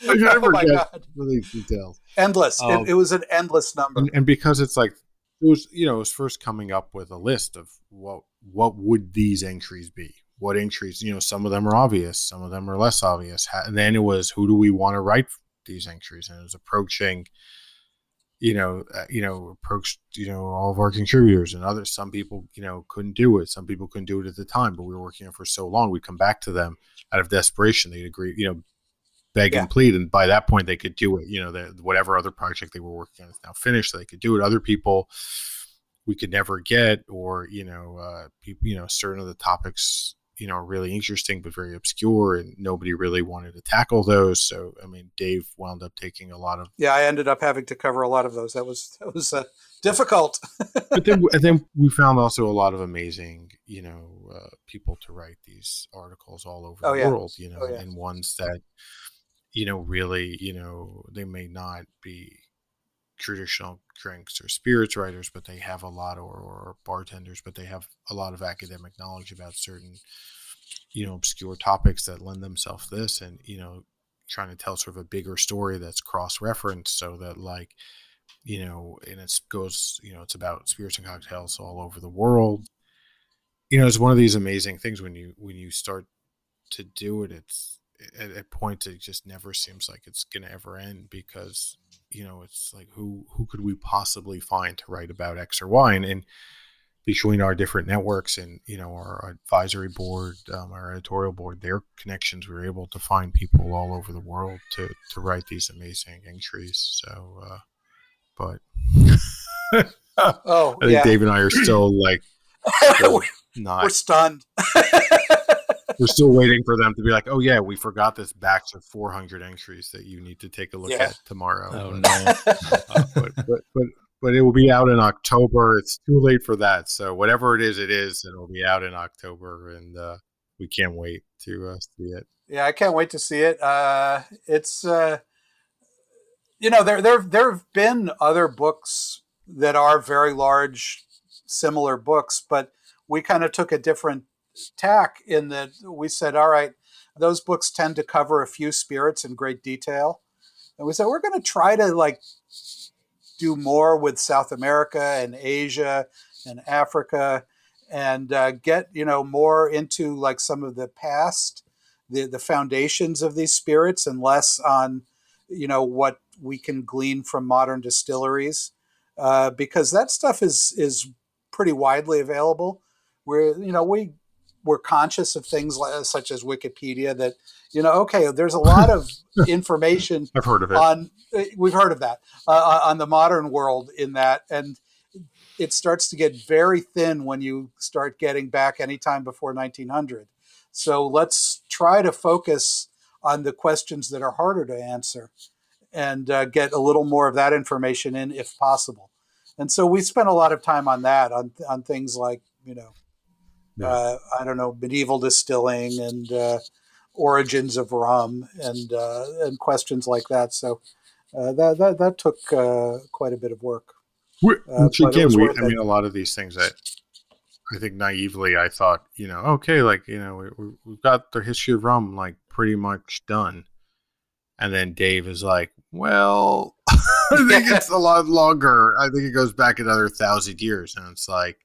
I'm trying to oh forget of these details. Endless. Um, it, it, was an endless number. And, and because it's like it was, you know, it was first coming up with a list of what what would these entries be, what entries, you know, some of them are obvious, some of them are less obvious. And then it was, who do we want to write these entries? And it was approaching, you know, uh, you know, approached, you know, all of our contributors and others. Some people, you know, couldn't do it. Some people couldn't do it at the time, but we were working on for so long. We'd come back to them out of desperation. They'd agree, you know, beg yeah. and plead. And by that point, they could do it. You know, the, whatever other project they were working on is now finished. So they could do it. Other people, we could never get, or you know, uh, people, you know, certain of the topics you know really interesting but very obscure and nobody really wanted to tackle those so i mean dave wound up taking a lot of yeah i ended up having to cover a lot of those that was that was uh, difficult but then and then we found also a lot of amazing you know uh, people to write these articles all over oh, the yeah. world you know oh, yeah. and ones that you know really you know they may not be traditional drinks or spirits writers, but they have a lot, or, or bartenders, but they have a lot of academic knowledge about certain, you know, obscure topics that lend themselves this, and you know, trying to tell sort of a bigger story that's cross-referenced, so that like, you know, and it goes, you know, it's about spirits and cocktails all over the world. You know, it's one of these amazing things when you when you start to do it. It's at, at points it just never seems like it's gonna ever end because you know it's like who who could we possibly find to write about x or y? And, and between our different networks and you know our advisory board um, our editorial board their connections we were able to find people all over the world to to write these amazing entries so uh but oh i think yeah. dave and i are still like still not we're stunned we're still waiting for them to be like, oh yeah, we forgot this batch of 400 entries that you need to take a look yeah. at tomorrow. Oh no! uh, but, but, but but it will be out in October. It's too late for that. So whatever it is, it is, and it'll be out in October, and uh, we can't wait to uh, see it. Yeah, I can't wait to see it. Uh, it's uh, you know there there there have been other books that are very large, similar books, but we kind of took a different tack in that we said, all right, those books tend to cover a few spirits in great detail. And we said, we're going to try to like do more with South America and Asia and Africa and uh, get, you know, more into like some of the past, the, the foundations of these spirits and less on, you know, what we can glean from modern distilleries. Uh, because that stuff is is pretty widely available. Where you know we we're conscious of things like, such as Wikipedia that you know okay there's a lot of information I've heard of it on eh, we've heard of that uh, on the modern world in that and it starts to get very thin when you start getting back anytime before 1900 so let's try to focus on the questions that are harder to answer and uh, get a little more of that information in if possible. And so we spent a lot of time on that, on, on things like, you know, Yeah. uh, I don't know, medieval distilling and uh, origins of rum and, uh, and questions like that. So uh, that, that, that took uh, quite a bit of work. Which again, we, I it. mean, a lot of these things that I think naively I thought, you know, okay, like you know, we, we- we've got the history of rum like pretty much done, and then Dave is like, well, I think it's a lot longer. I think it goes back another thousand years, and it's like,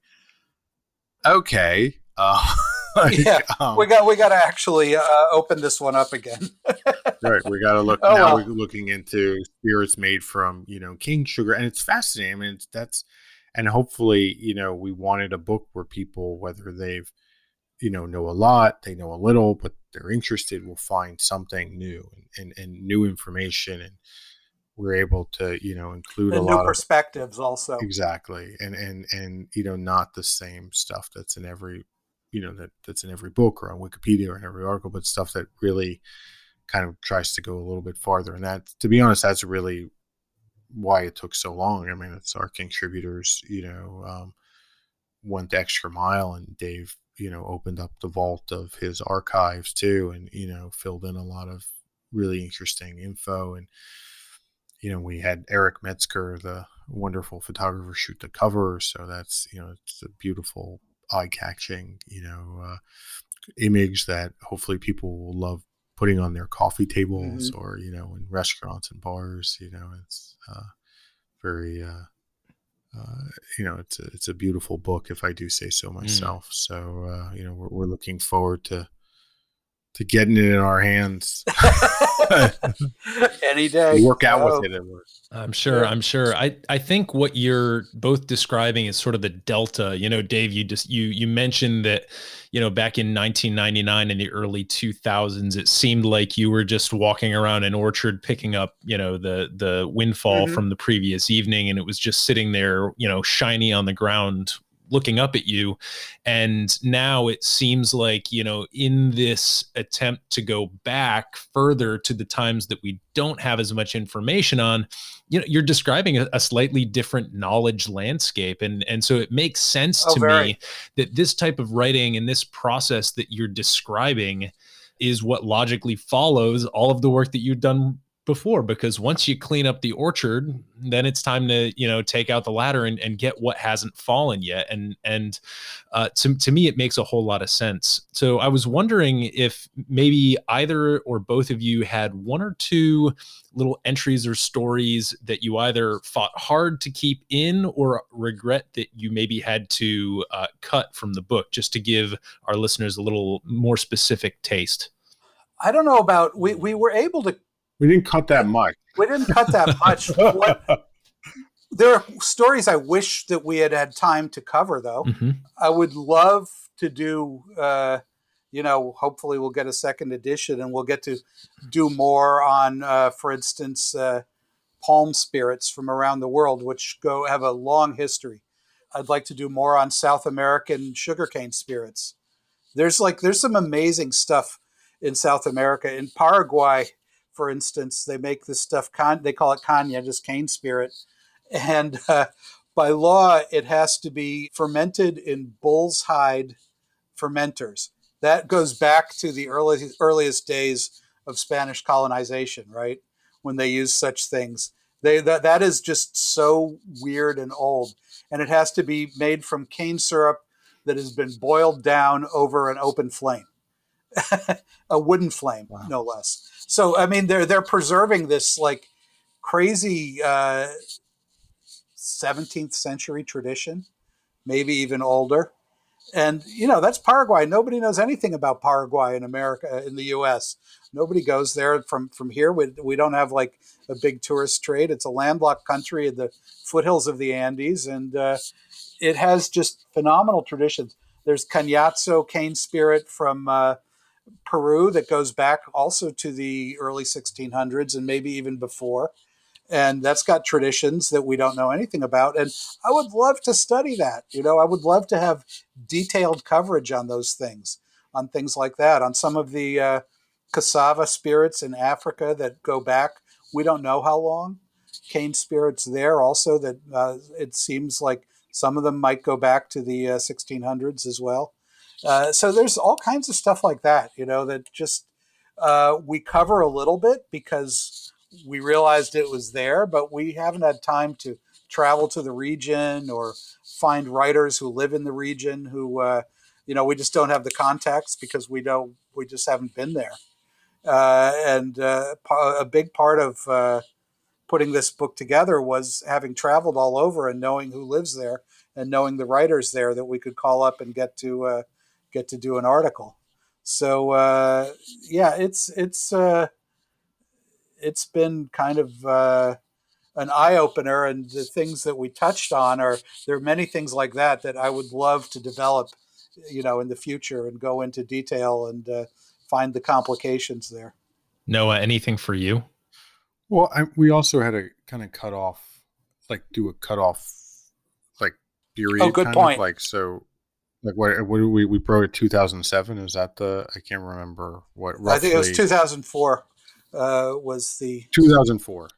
okay, uh, like, Yeah, um, We got we got to actually uh, open this one up again. right we got to look Oh, now well. we're looking into spirits made from you know cane sugar and it's fascinating i mean it's, that's and hopefully you know we wanted a book where people whether they've you know know a lot they know a little but they're interested will find something new and, and, and new information and we're able to you know include a and new lot of perspectives also. exactly and and and you know not the same stuff that's in every you know that that's in every book or on wikipedia or in every article but stuff that really kind of tries to go a little bit farther and that to be honest that's really why it took so long i mean it's our contributors you know um, went the extra mile and dave you know opened up the vault of his archives too and you know filled in a lot of really interesting info and you know we had Eric Medsker the wonderful photographer shoot the cover so that's you know it's a beautiful eye-catching you know uh, image that hopefully people will love putting on their coffee tables or you know in restaurants and bars you know it's uh, very uh, uh, you know it's a, it's a beautiful book if i do say so myself. So uh, you know we're, we're looking forward to to getting it in our hands Any day. work out Oh, with it. I'm sure. I'm sure. I, I think what you're both describing is sort of the delta. You know, Dave, you just you you mentioned that, you know, back in 1999 in the early 2000s, it seemed like you were just walking around an orchard picking up, you know, the the windfall Mhm. from the previous evening, and it was just sitting there, you know, shiny on the ground looking up at you and now it seems like you know in this attempt to go back further to the times that we don't have as much information on you know you're describing a, a slightly different knowledge landscape and and so it makes sense Oh, to very. me that this type of writing and this process that you're describing is what logically follows all of the work that you've done before because once you clean up the orchard then it's time to you know take out the ladder and, and get what hasn't fallen yet. And and uh, to, to me it makes a whole lot of sense. So i was wondering if maybe either or both of you had one or two little entries or stories that you either fought hard to keep in or regret that you maybe had to uh, cut from the book just to give our listeners a little more specific taste. I don't know about we we were able to we didn't cut that much we didn't cut that much. what, there are stories I wish that we had had time to cover though. Mhm. I would love to do, uh, you know, hopefully we'll get a second edition and we'll get to do more on, uh, for instance, uh, palm spirits from around the world, which go have a long history. I'd like to do more on South American sugarcane spirits. There's like there's some amazing stuff in South America. In Paraguay, for instance, they make this stuff. Con- they call it cana, just cane spirit, and uh, by law, it has to be fermented in bull's hide fermenters. That goes back to the early, earliest days of Spanish colonization, right? When they used such things. They, that, that is just so weird and old. And it has to be made from cane syrup that has been boiled down over an open flame, a wooden flame, Wow. no less. So, I mean, they're, they're preserving this like crazy uh, 17th century tradition, maybe even older. And you know that's Paraguay. Nobody knows anything about Paraguay in America, in the U.S. Nobody goes there from from here. We, we don't have like a big tourist trade. It's a landlocked country in the foothills of the Andes, and uh, it has just phenomenal traditions. There's Cañazo cane spirit from uh, Peru that goes back also to the early 1600s and maybe even before. And that's got traditions that we don't know anything about. And I would love to study that. You know, I would love to have detailed coverage on those things, on things like that, on some of the uh, cassava spirits in Africa that go back. We don't know how long. Cane spirits there also that uh, it seems like some of them might go back to the uh, 1600s as well. Uh, so there's all kinds of stuff like that, you know, that just uh, we cover a little bit because we realized it was there, but we haven't had time to travel to the region or find writers who live in the region who, uh, you know, we just don't have the context because we don't, we just haven't been there. Uh, and uh, a big part of putting this book together was having traveled all over and knowing who lives there and knowing the writers there that we could call up and get to uh, get to do an article. So uh, yeah, it's it's uh, it's been kind of uh, an eye opener, and the things that we touched on are there are many things like that that I would love to develop, you know, in the future and go into detail and uh, find the complications there. Noah, anything for you? Well, I, we also had to kind of cut off, like do a cut off, like period. Oh, good kind point. Of, like so, like what, what we we wrote it 2007. Is that the? I can't remember what. Roughly, I think it was 2004. Uh, was the 2004.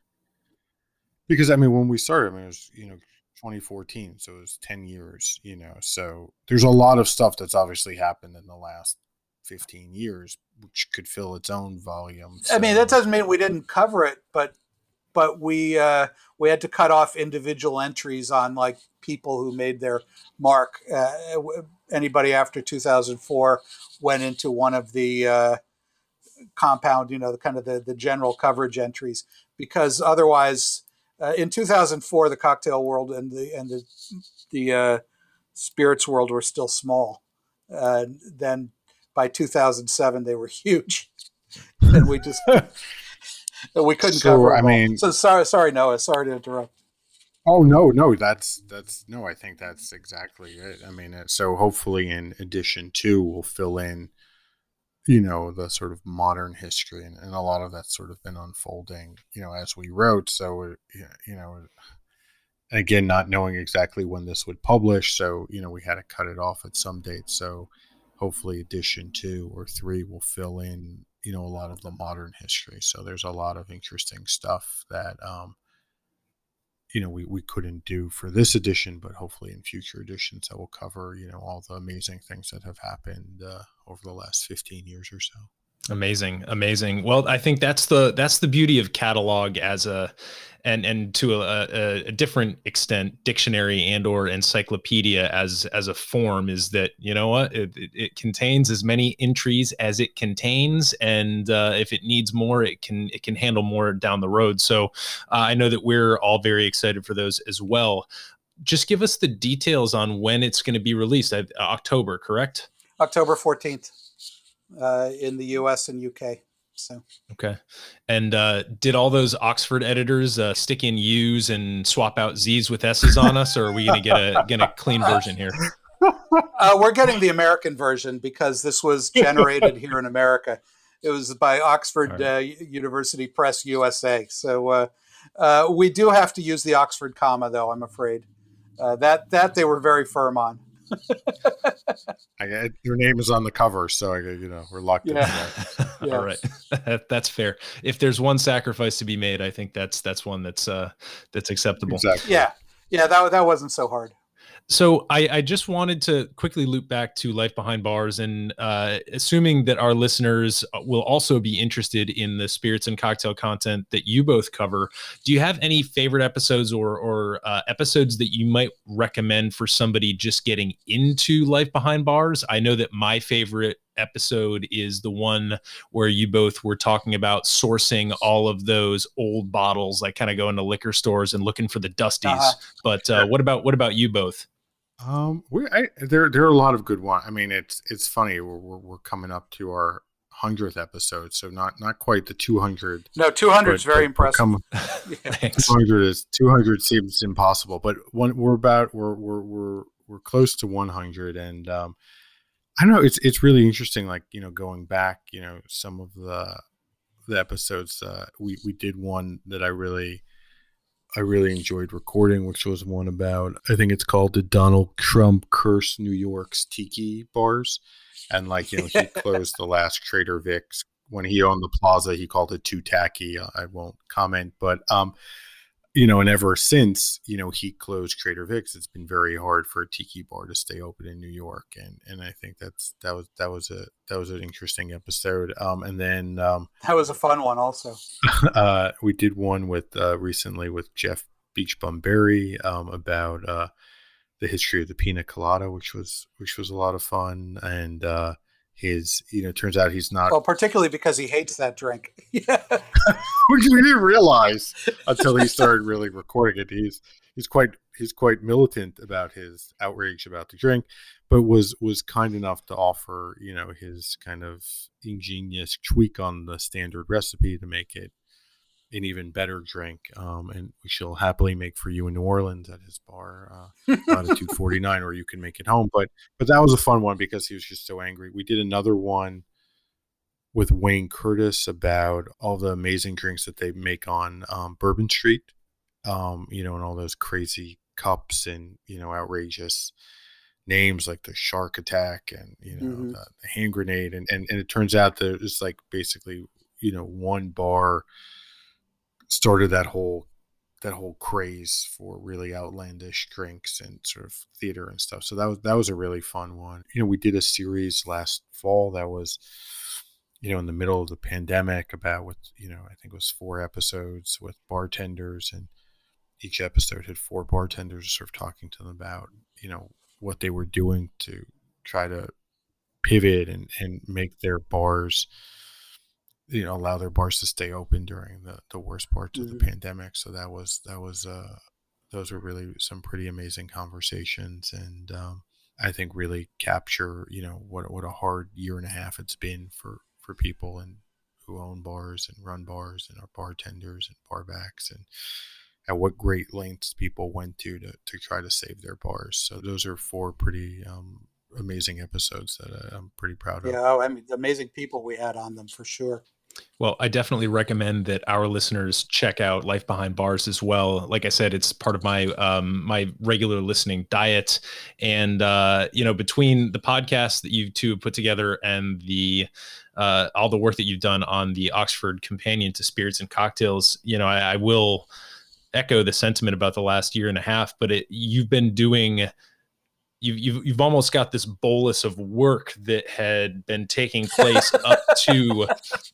Because I mean, when we started, I mean, it was you know 2014, so it was 10 years. You know, so there's a lot of stuff that's obviously happened in the last 15 years, which could fill its own volume. I mean, that doesn't mean we didn't cover it, but but we uh, we had to cut off individual entries on like people who made their mark. Uh, anybody after 2004 went into one of the uh, compound, you know, the kind of the, the general coverage entries, because otherwise, uh, in 2004, the cocktail world and the and the the uh, spirits world were still small. Uh, then by 2007, they were huge, and we just we couldn't So, cover. I all. mean- so sorry, sorry, Noah. Sorry to interrupt. Oh no, no, that's that's no. I think that's exactly it. I mean, so hopefully, in addition to, we'll fill in, you know, the sort of modern history, and, and a lot of that's sort of been unfolding, you know, as we wrote. So, uh, you know, again, not knowing exactly when this would publish, so you know, we had to cut it off at some date. So, hopefully, edition two or three will fill in, you know, a lot of the modern history. So, there's a lot of interesting stuff that. um you know we, we couldn't do for this edition but hopefully in future editions that will cover you know all the amazing things that have happened uh, over the last 15 years or so Amazing, amazing. Well, I think that's the that's the beauty of catalog as a and and to a, a, a different extent dictionary and or encyclopedia as as a form is that you know what it, it, it contains as many entries as it contains and uh, if it needs more it can it can handle more down the road. So uh, i know that we're all very excited for those as well. Just give us the details on when it's going to be released. October correct? October 14th uh, in the U.S. and UK. So Okay. And uh, did all those Oxford editors uh, stick in U's and swap out Z's with S's on us, or are we going to get a get a clean version here? uh, we're getting the American version because this was generated here in America. It was by Oxford All uh, University Press USA. So uh, uh, we do have to use the Oxford comma, though. I'm afraid uh, that that they were very firm on. I, I- your name is on the cover so I, you know we're locked in Yeah. Yeah. All right, that's fair. If there's one sacrifice to be made, I think that's that's one that's uh, that's acceptable. exactly Yeah, yeah, that that wasn't so hard. So I, I just wanted to quickly loop back to Life Behind Bars, and uh, assuming that our listeners will also be interested in the spirits and cocktail content that you both cover, do you have any favorite episodes or or uh, episodes that you might recommend for somebody just getting into Life Behind Bars? I know that my favorite episode is the one where you both were talking about sourcing all of those old bottles, like kind of going to liquor stores and looking for the dusties. Uh-huh. But uh, what about what about you both? Um we I, there there are a lot of good ones i mean it's it's funny we're, we're, we're coming up to our 100th episode so not not quite the 200 No, 200 is very impressive. come- Yeah. 200 is 200 seems impossible but one we're about we're we're we're, we're close to 100 and um i don't know it's it's really interesting like you know going back you know some of the the episodes uh we we did one that i really i really enjoyed recording which was one about i think it's called the donald trump curse new york's tiki bars and like you know he closed the last trader vic's when he owned the plaza, he called it too tacky. I won't comment, but um, you know, and ever since, you know, he closed Trader Vic's, it's been very hard for a tiki bar to stay open in New York, and and I think that's that was that was a that was an interesting episode. Um, and then um, that was a fun one also. uh, we did one with uh, recently with Jeff Beachbum Berry um, about uh, the history of the pina colada, which was which was a lot of fun, and uh, his you know turns out he's not well particularly because he hates that drink. Yeah. Which we didn't realize until he started really recording it. He's he's quite he's quite militant about his outrage about the drink but was was kind enough to offer you know his kind of ingenious tweak on the standard recipe to make it an even better drink, um, and we shall happily make for you in New Orleans at his bar, uh, latitude forty nine, or you can make it home. But but that was a fun one because he was just so angry. We did another one with Wayne Curtis about all the amazing drinks that they make on um, Bourbon Street, um, you know, and all those crazy cups and you know outrageous names like the Shark Attack and you know mm-hmm. the, the hand grenade, and, and and it turns out that it's like basically you know one bar started that whole that whole craze for really outlandish drinks and sort of theater and stuff. So that was that was a really fun one. You know, we did a series last fall that was you know in the middle of the pandemic about with you know I think it was four episodes with bartenders and each episode had four bartenders sort of talking to them about you know what they were doing to try to pivot and and make their bars you know allow their bars to stay open during the the worst parts mm-hmm. of the mm-hmm. pandemic so that was that was uh those were really some pretty amazing conversations and um i think really capture you know what what a hard year and a half it's been for for people and who own bars and run bars and are bartenders and barbacks and at what great lengths people went to to, to try to save their bars so those are four pretty um, amazing episodes that I'm pretty proud of. Yeah, oh, I mean, amazing people we had on them for sure. Well, I definitely recommend that our listeners check out Life Behind Bars as well. Like I said, it's part of my um, my regular listening diet, and uh, you know, between the podcast that you two put together and the uh, all the work that you've done on the Oxford Companion to Spirits and Cocktails, you know, I, I will echo the sentiment about the last year and a half. But it, you've been doing you've, you've, you've almost got this bolus of work that had been taking place up to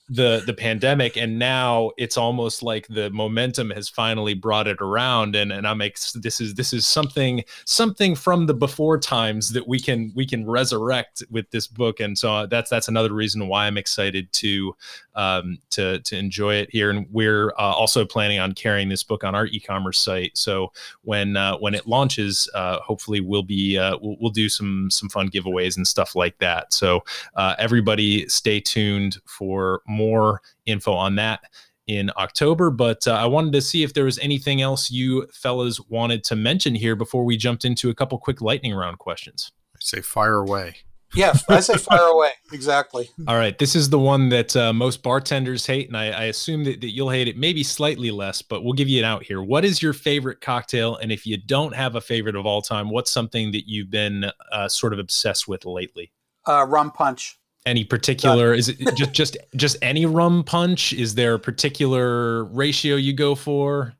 the the pandemic and now it's almost like the momentum has finally brought it around and and I'm ex- this is this is something something from the before times that we can we can resurrect with this book and so that's that's another reason why I'm excited to um, to to enjoy it here and we're uh, also planning on carrying this book on our e-commerce site so when uh, when it launches uh, hopefully we'll be uh, we'll, we'll do some some fun giveaways and stuff like that. So uh, everybody, stay tuned for more info on that in October. But uh, I wanted to see if there was anything else you fellas wanted to mention here before we jumped into a couple quick lightning round questions. I say fire away. Yeah, I say fire away. Exactly. All right. This is the one that uh, most bartenders hate, and I, I assume that, that you'll hate it maybe slightly less, but we'll give you an out here. What is your favorite cocktail? And if you don't have a favorite of all time, what's something that you've been uh, sort of obsessed with lately? Uh, rum punch. Any particular? is it just just just any rum punch? Is there a particular ratio you go for?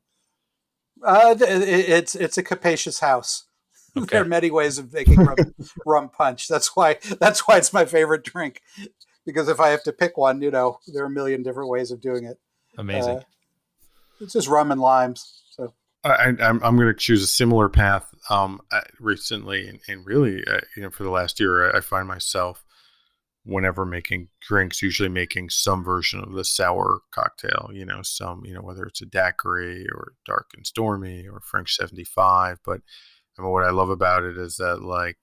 Uh, it's it's a capacious house. Okay. there are many ways of making rum, rum punch. That's why that's why it's my favorite drink. Because if I have to pick one, you know, there are a million different ways of doing it. Amazing. Uh, it's just rum and limes. So I, am I'm going to choose a similar path. Um, recently and, and really, uh, you know, for the last year, I, I find myself whenever making drinks, usually making some version of the sour cocktail, you know, some, you know, whether it's a daiquiri or dark and stormy or French 75, but and what I love about it is that like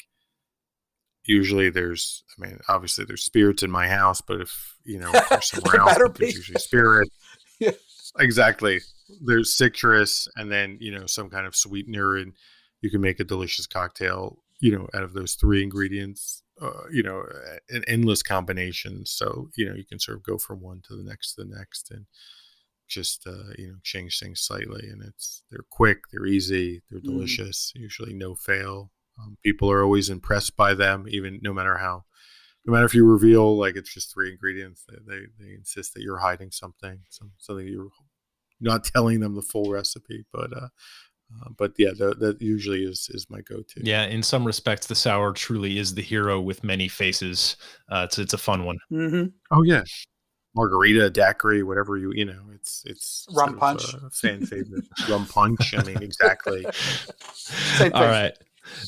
usually there's I mean obviously there's spirits in my house, but if you know if somewhere else there's usually spirit. yeah. Exactly. There's citrus and then you know some kind of sweetener and you can make a delicious cocktail you know out of those three ingredients uh, you know an endless combination. so you know you can sort of go from one to the next to the next and just uh, you know change things slightly and it's they're quick they're easy they're mm-hmm. delicious mm. usually no fail um, people are always impressed by them even no matter how no matter if you reveal like it's just three ingredients, they they, they insist that you're hiding something, some something you're not telling them the full recipe. But uh, uh but yeah, that, that usually is is my go-to. Yeah, in some respects, the sour truly is the hero with many faces. Uh, it's it's a fun one. Mm-hmm. Oh yeah, margarita, daiquiri, whatever you you know, it's it's Rum sort of punch. a fan favorite. Rum punch. I mean, exactly. Same All thing. right.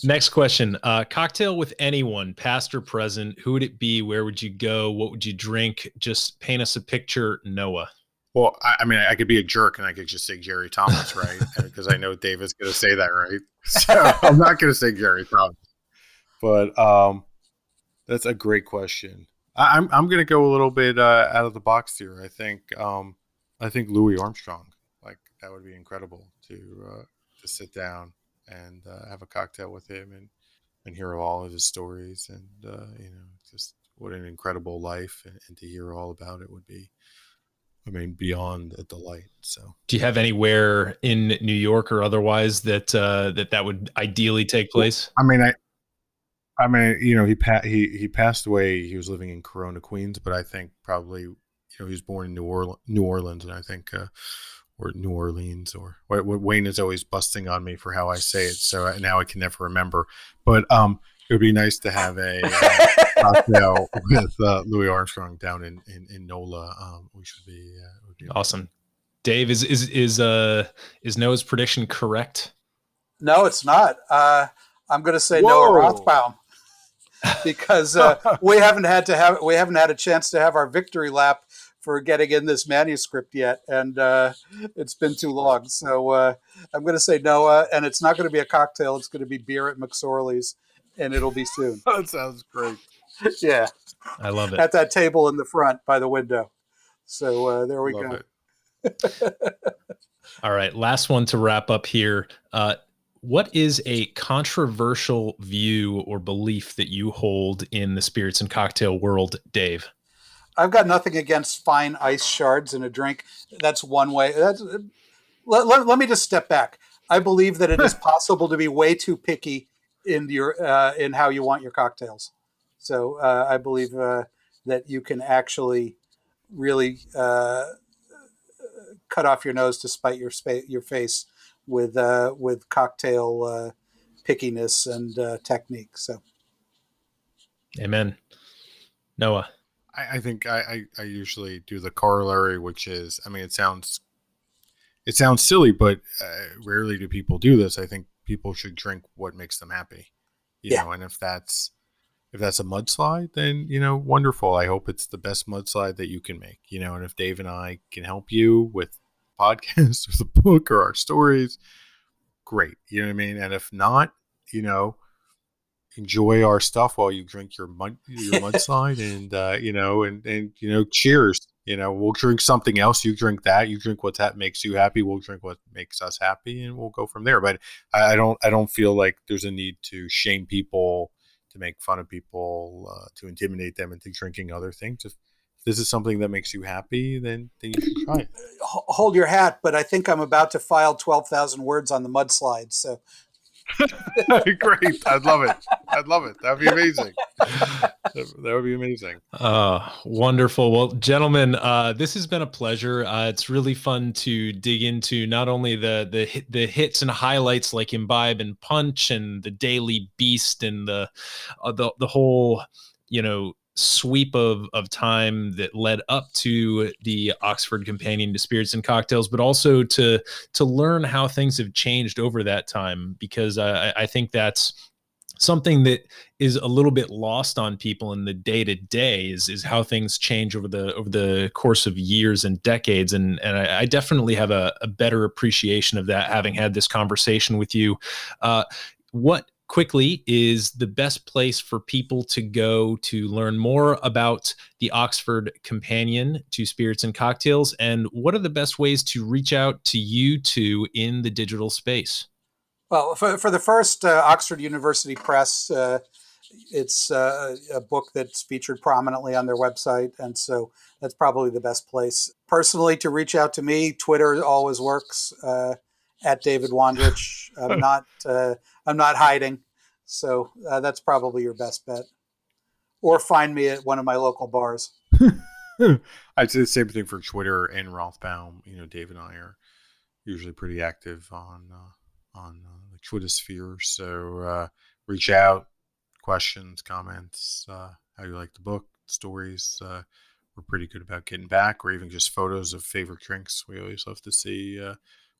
Next question. Uh, cocktail with anyone, past or present. Who would it be? Where would you go? What would you drink? Just paint us a picture, Noah. Well, I, I mean, I could be a jerk and I could just say Jerry Thomas, right? Because I know David's going to say that, right? So I'm not going to say Jerry Thomas. But um, that's a great question. I, I'm I'm going to go a little bit uh, out of the box here. I think um, I think Louis Armstrong, like that would be incredible to uh, to sit down and uh, have a cocktail with him and and hear all of his stories and uh, you know just what an incredible life and, and to hear all about it would be I mean, beyond a delight. So, Do you have anywhere in New York or otherwise that uh, that that would ideally take place? I mean, I, I mean, you know, he pa- he he passed away. He was living in Corona, Queens, but I think probably, you know, he was born in New Orleans, New Orleans, and I think, uh, or New Orleans, or what, what Wayne is always busting on me for how I say it. So I- now I can never remember. But um, it would be nice to have a uh, cocktail with uh, Louis Armstrong down in in, in NOLA. Um, we should be uh, would be Awesome. Dave, is is is uh is Noah's prediction correct? No, it's not. Uh, I'm going to say Whoa. Noah Rothbaum because uh, we haven't had to have we haven't had a chance to have our victory lap for getting in this manuscript yet, and uh, it's been too long. So uh, I'm going to say Noah, and it's not going to be a cocktail. It's going to be beer at McSorley's, and it'll be soon. that sounds great. yeah, I love it. at that table in the front by the window. So uh, there we Love go. it. All right, last one to wrap up here. What is a controversial view or belief that you hold in the spirits and cocktail world, Dave? I've got nothing against fine ice shards in a drink. That's one way. That's, let, let, let me just step back. I believe that it is possible to be way too picky in your uh, in how you want your cocktails. So uh, I believe uh, that you can actually really uh, cut off your nose to spite your spa- your face with uh, with cocktail uh, pickiness and uh, technique. So Amen. Noah. I, I think I, I, I usually do the corollary, which is, I mean, it sounds, it sounds silly, but uh, rarely do people do this. I think people should drink what makes them happy, you Yeah. know. And if that's, if that's a mudslide, then you know, wonderful. I hope it's the best mudslide that you can make, you know. And if Dave and I can help you with podcasts or the book or our stories, great. You know what I mean? And if not, you know, enjoy our stuff while you drink your mud your mudslide and uh, you know and and you know cheers you know we'll drink something else you drink that you drink what that makes you happy we'll drink what makes us happy and we'll go from there but i, I don't i don't feel like there's a need to shame people to make fun of people uh, to intimidate them into drinking other things if this is something that makes you happy then then you should try it hold your hat, but I think I'm about to file twelve thousand words on the mudslide. So great i'd love it i'd love it that would be amazing that, that would be amazing Uh, wonderful. Well, gentlemen, uh, this has been a pleasure. Uh, it's really fun to dig into not only the the the hits and highlights like Imbibe and Punch and the Daily Beast and the uh, the the whole you know sweep of of time that led up to the Oxford Companion to Spirits and Cocktails, but also to to learn how things have changed over that time because I, I think that's something that is a little bit lost on people in the day to day is is how things change over the over the course of years and decades and and I, I definitely have a, a better appreciation of that having had this conversation with you. Uh, what quickly is the best place for people to go to learn more about the Oxford Companion to Spirits and Cocktails and what are the best ways to reach out to you two in the digital space Well, for, for the first uh, Oxford University Press, uh, it's uh, a book that's featured prominently on their website, and so that's probably the best place. Personally, to reach out to me, Twitter always works uh, at David Wondrich. I'm not uh, I'm not hiding, so uh, that's probably your best bet. or find me at one of my local bars. I'd say the same thing for Twitter and Rothbaum. You know, Dave and I are usually pretty active on uh, on uh, the Twitter sphere. So uh, reach out, questions, comments, uh, how you like the book, stories. Uh, we're pretty good about getting back, or even just photos of favorite drinks. We always love to see uh,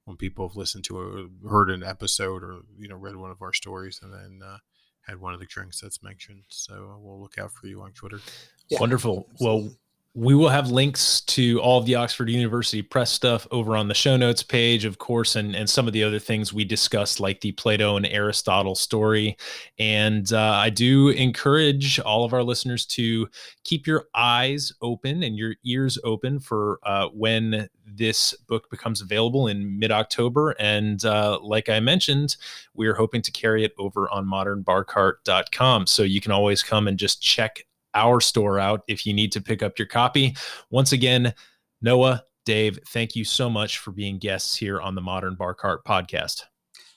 when people have listened to or heard an episode, or you know, read one of our stories, and then uh, had one of the drinks that's mentioned. So uh, we'll look out for you on Twitter. Yeah. Wonderful. Well, we will have links to all of the Oxford University Press stuff over on the show notes page, of course, and, and some of the other things we discussed, like the Plato and Aristotle story. And uh, I do encourage all of our listeners to keep your eyes open and your ears open for uh, when this book becomes available in mid October. And uh, like I mentioned, we are hoping to carry it over on modernbarcart.com. So you can always come and just check our store out if you need to pick up your copy. Once again, Noah, Dave, thank you so much for being guests here on the Modern Bar Cart podcast.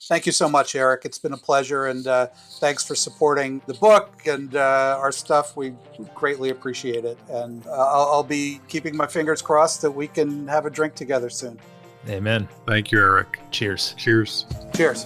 Thank you so much, Eric. It's been a pleasure, and uh, thanks for supporting the book and uh, our stuff. We greatly appreciate it, and uh, I'll, I'll be keeping my fingers crossed that we can have a drink together soon. Amen. Thank you, Eric. Cheers. Cheers. Cheers.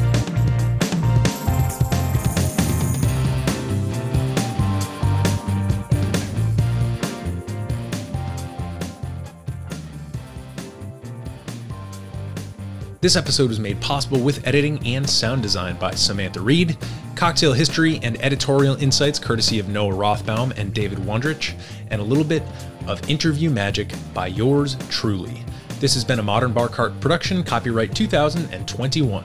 This episode was made possible with editing and sound design by Samantha Reed, cocktail history and editorial insights courtesy of Noah Rothbaum and David Wondrich, and a little bit of interview magic by yours truly. This has been a Modern Bar Cart production, copyright 2021.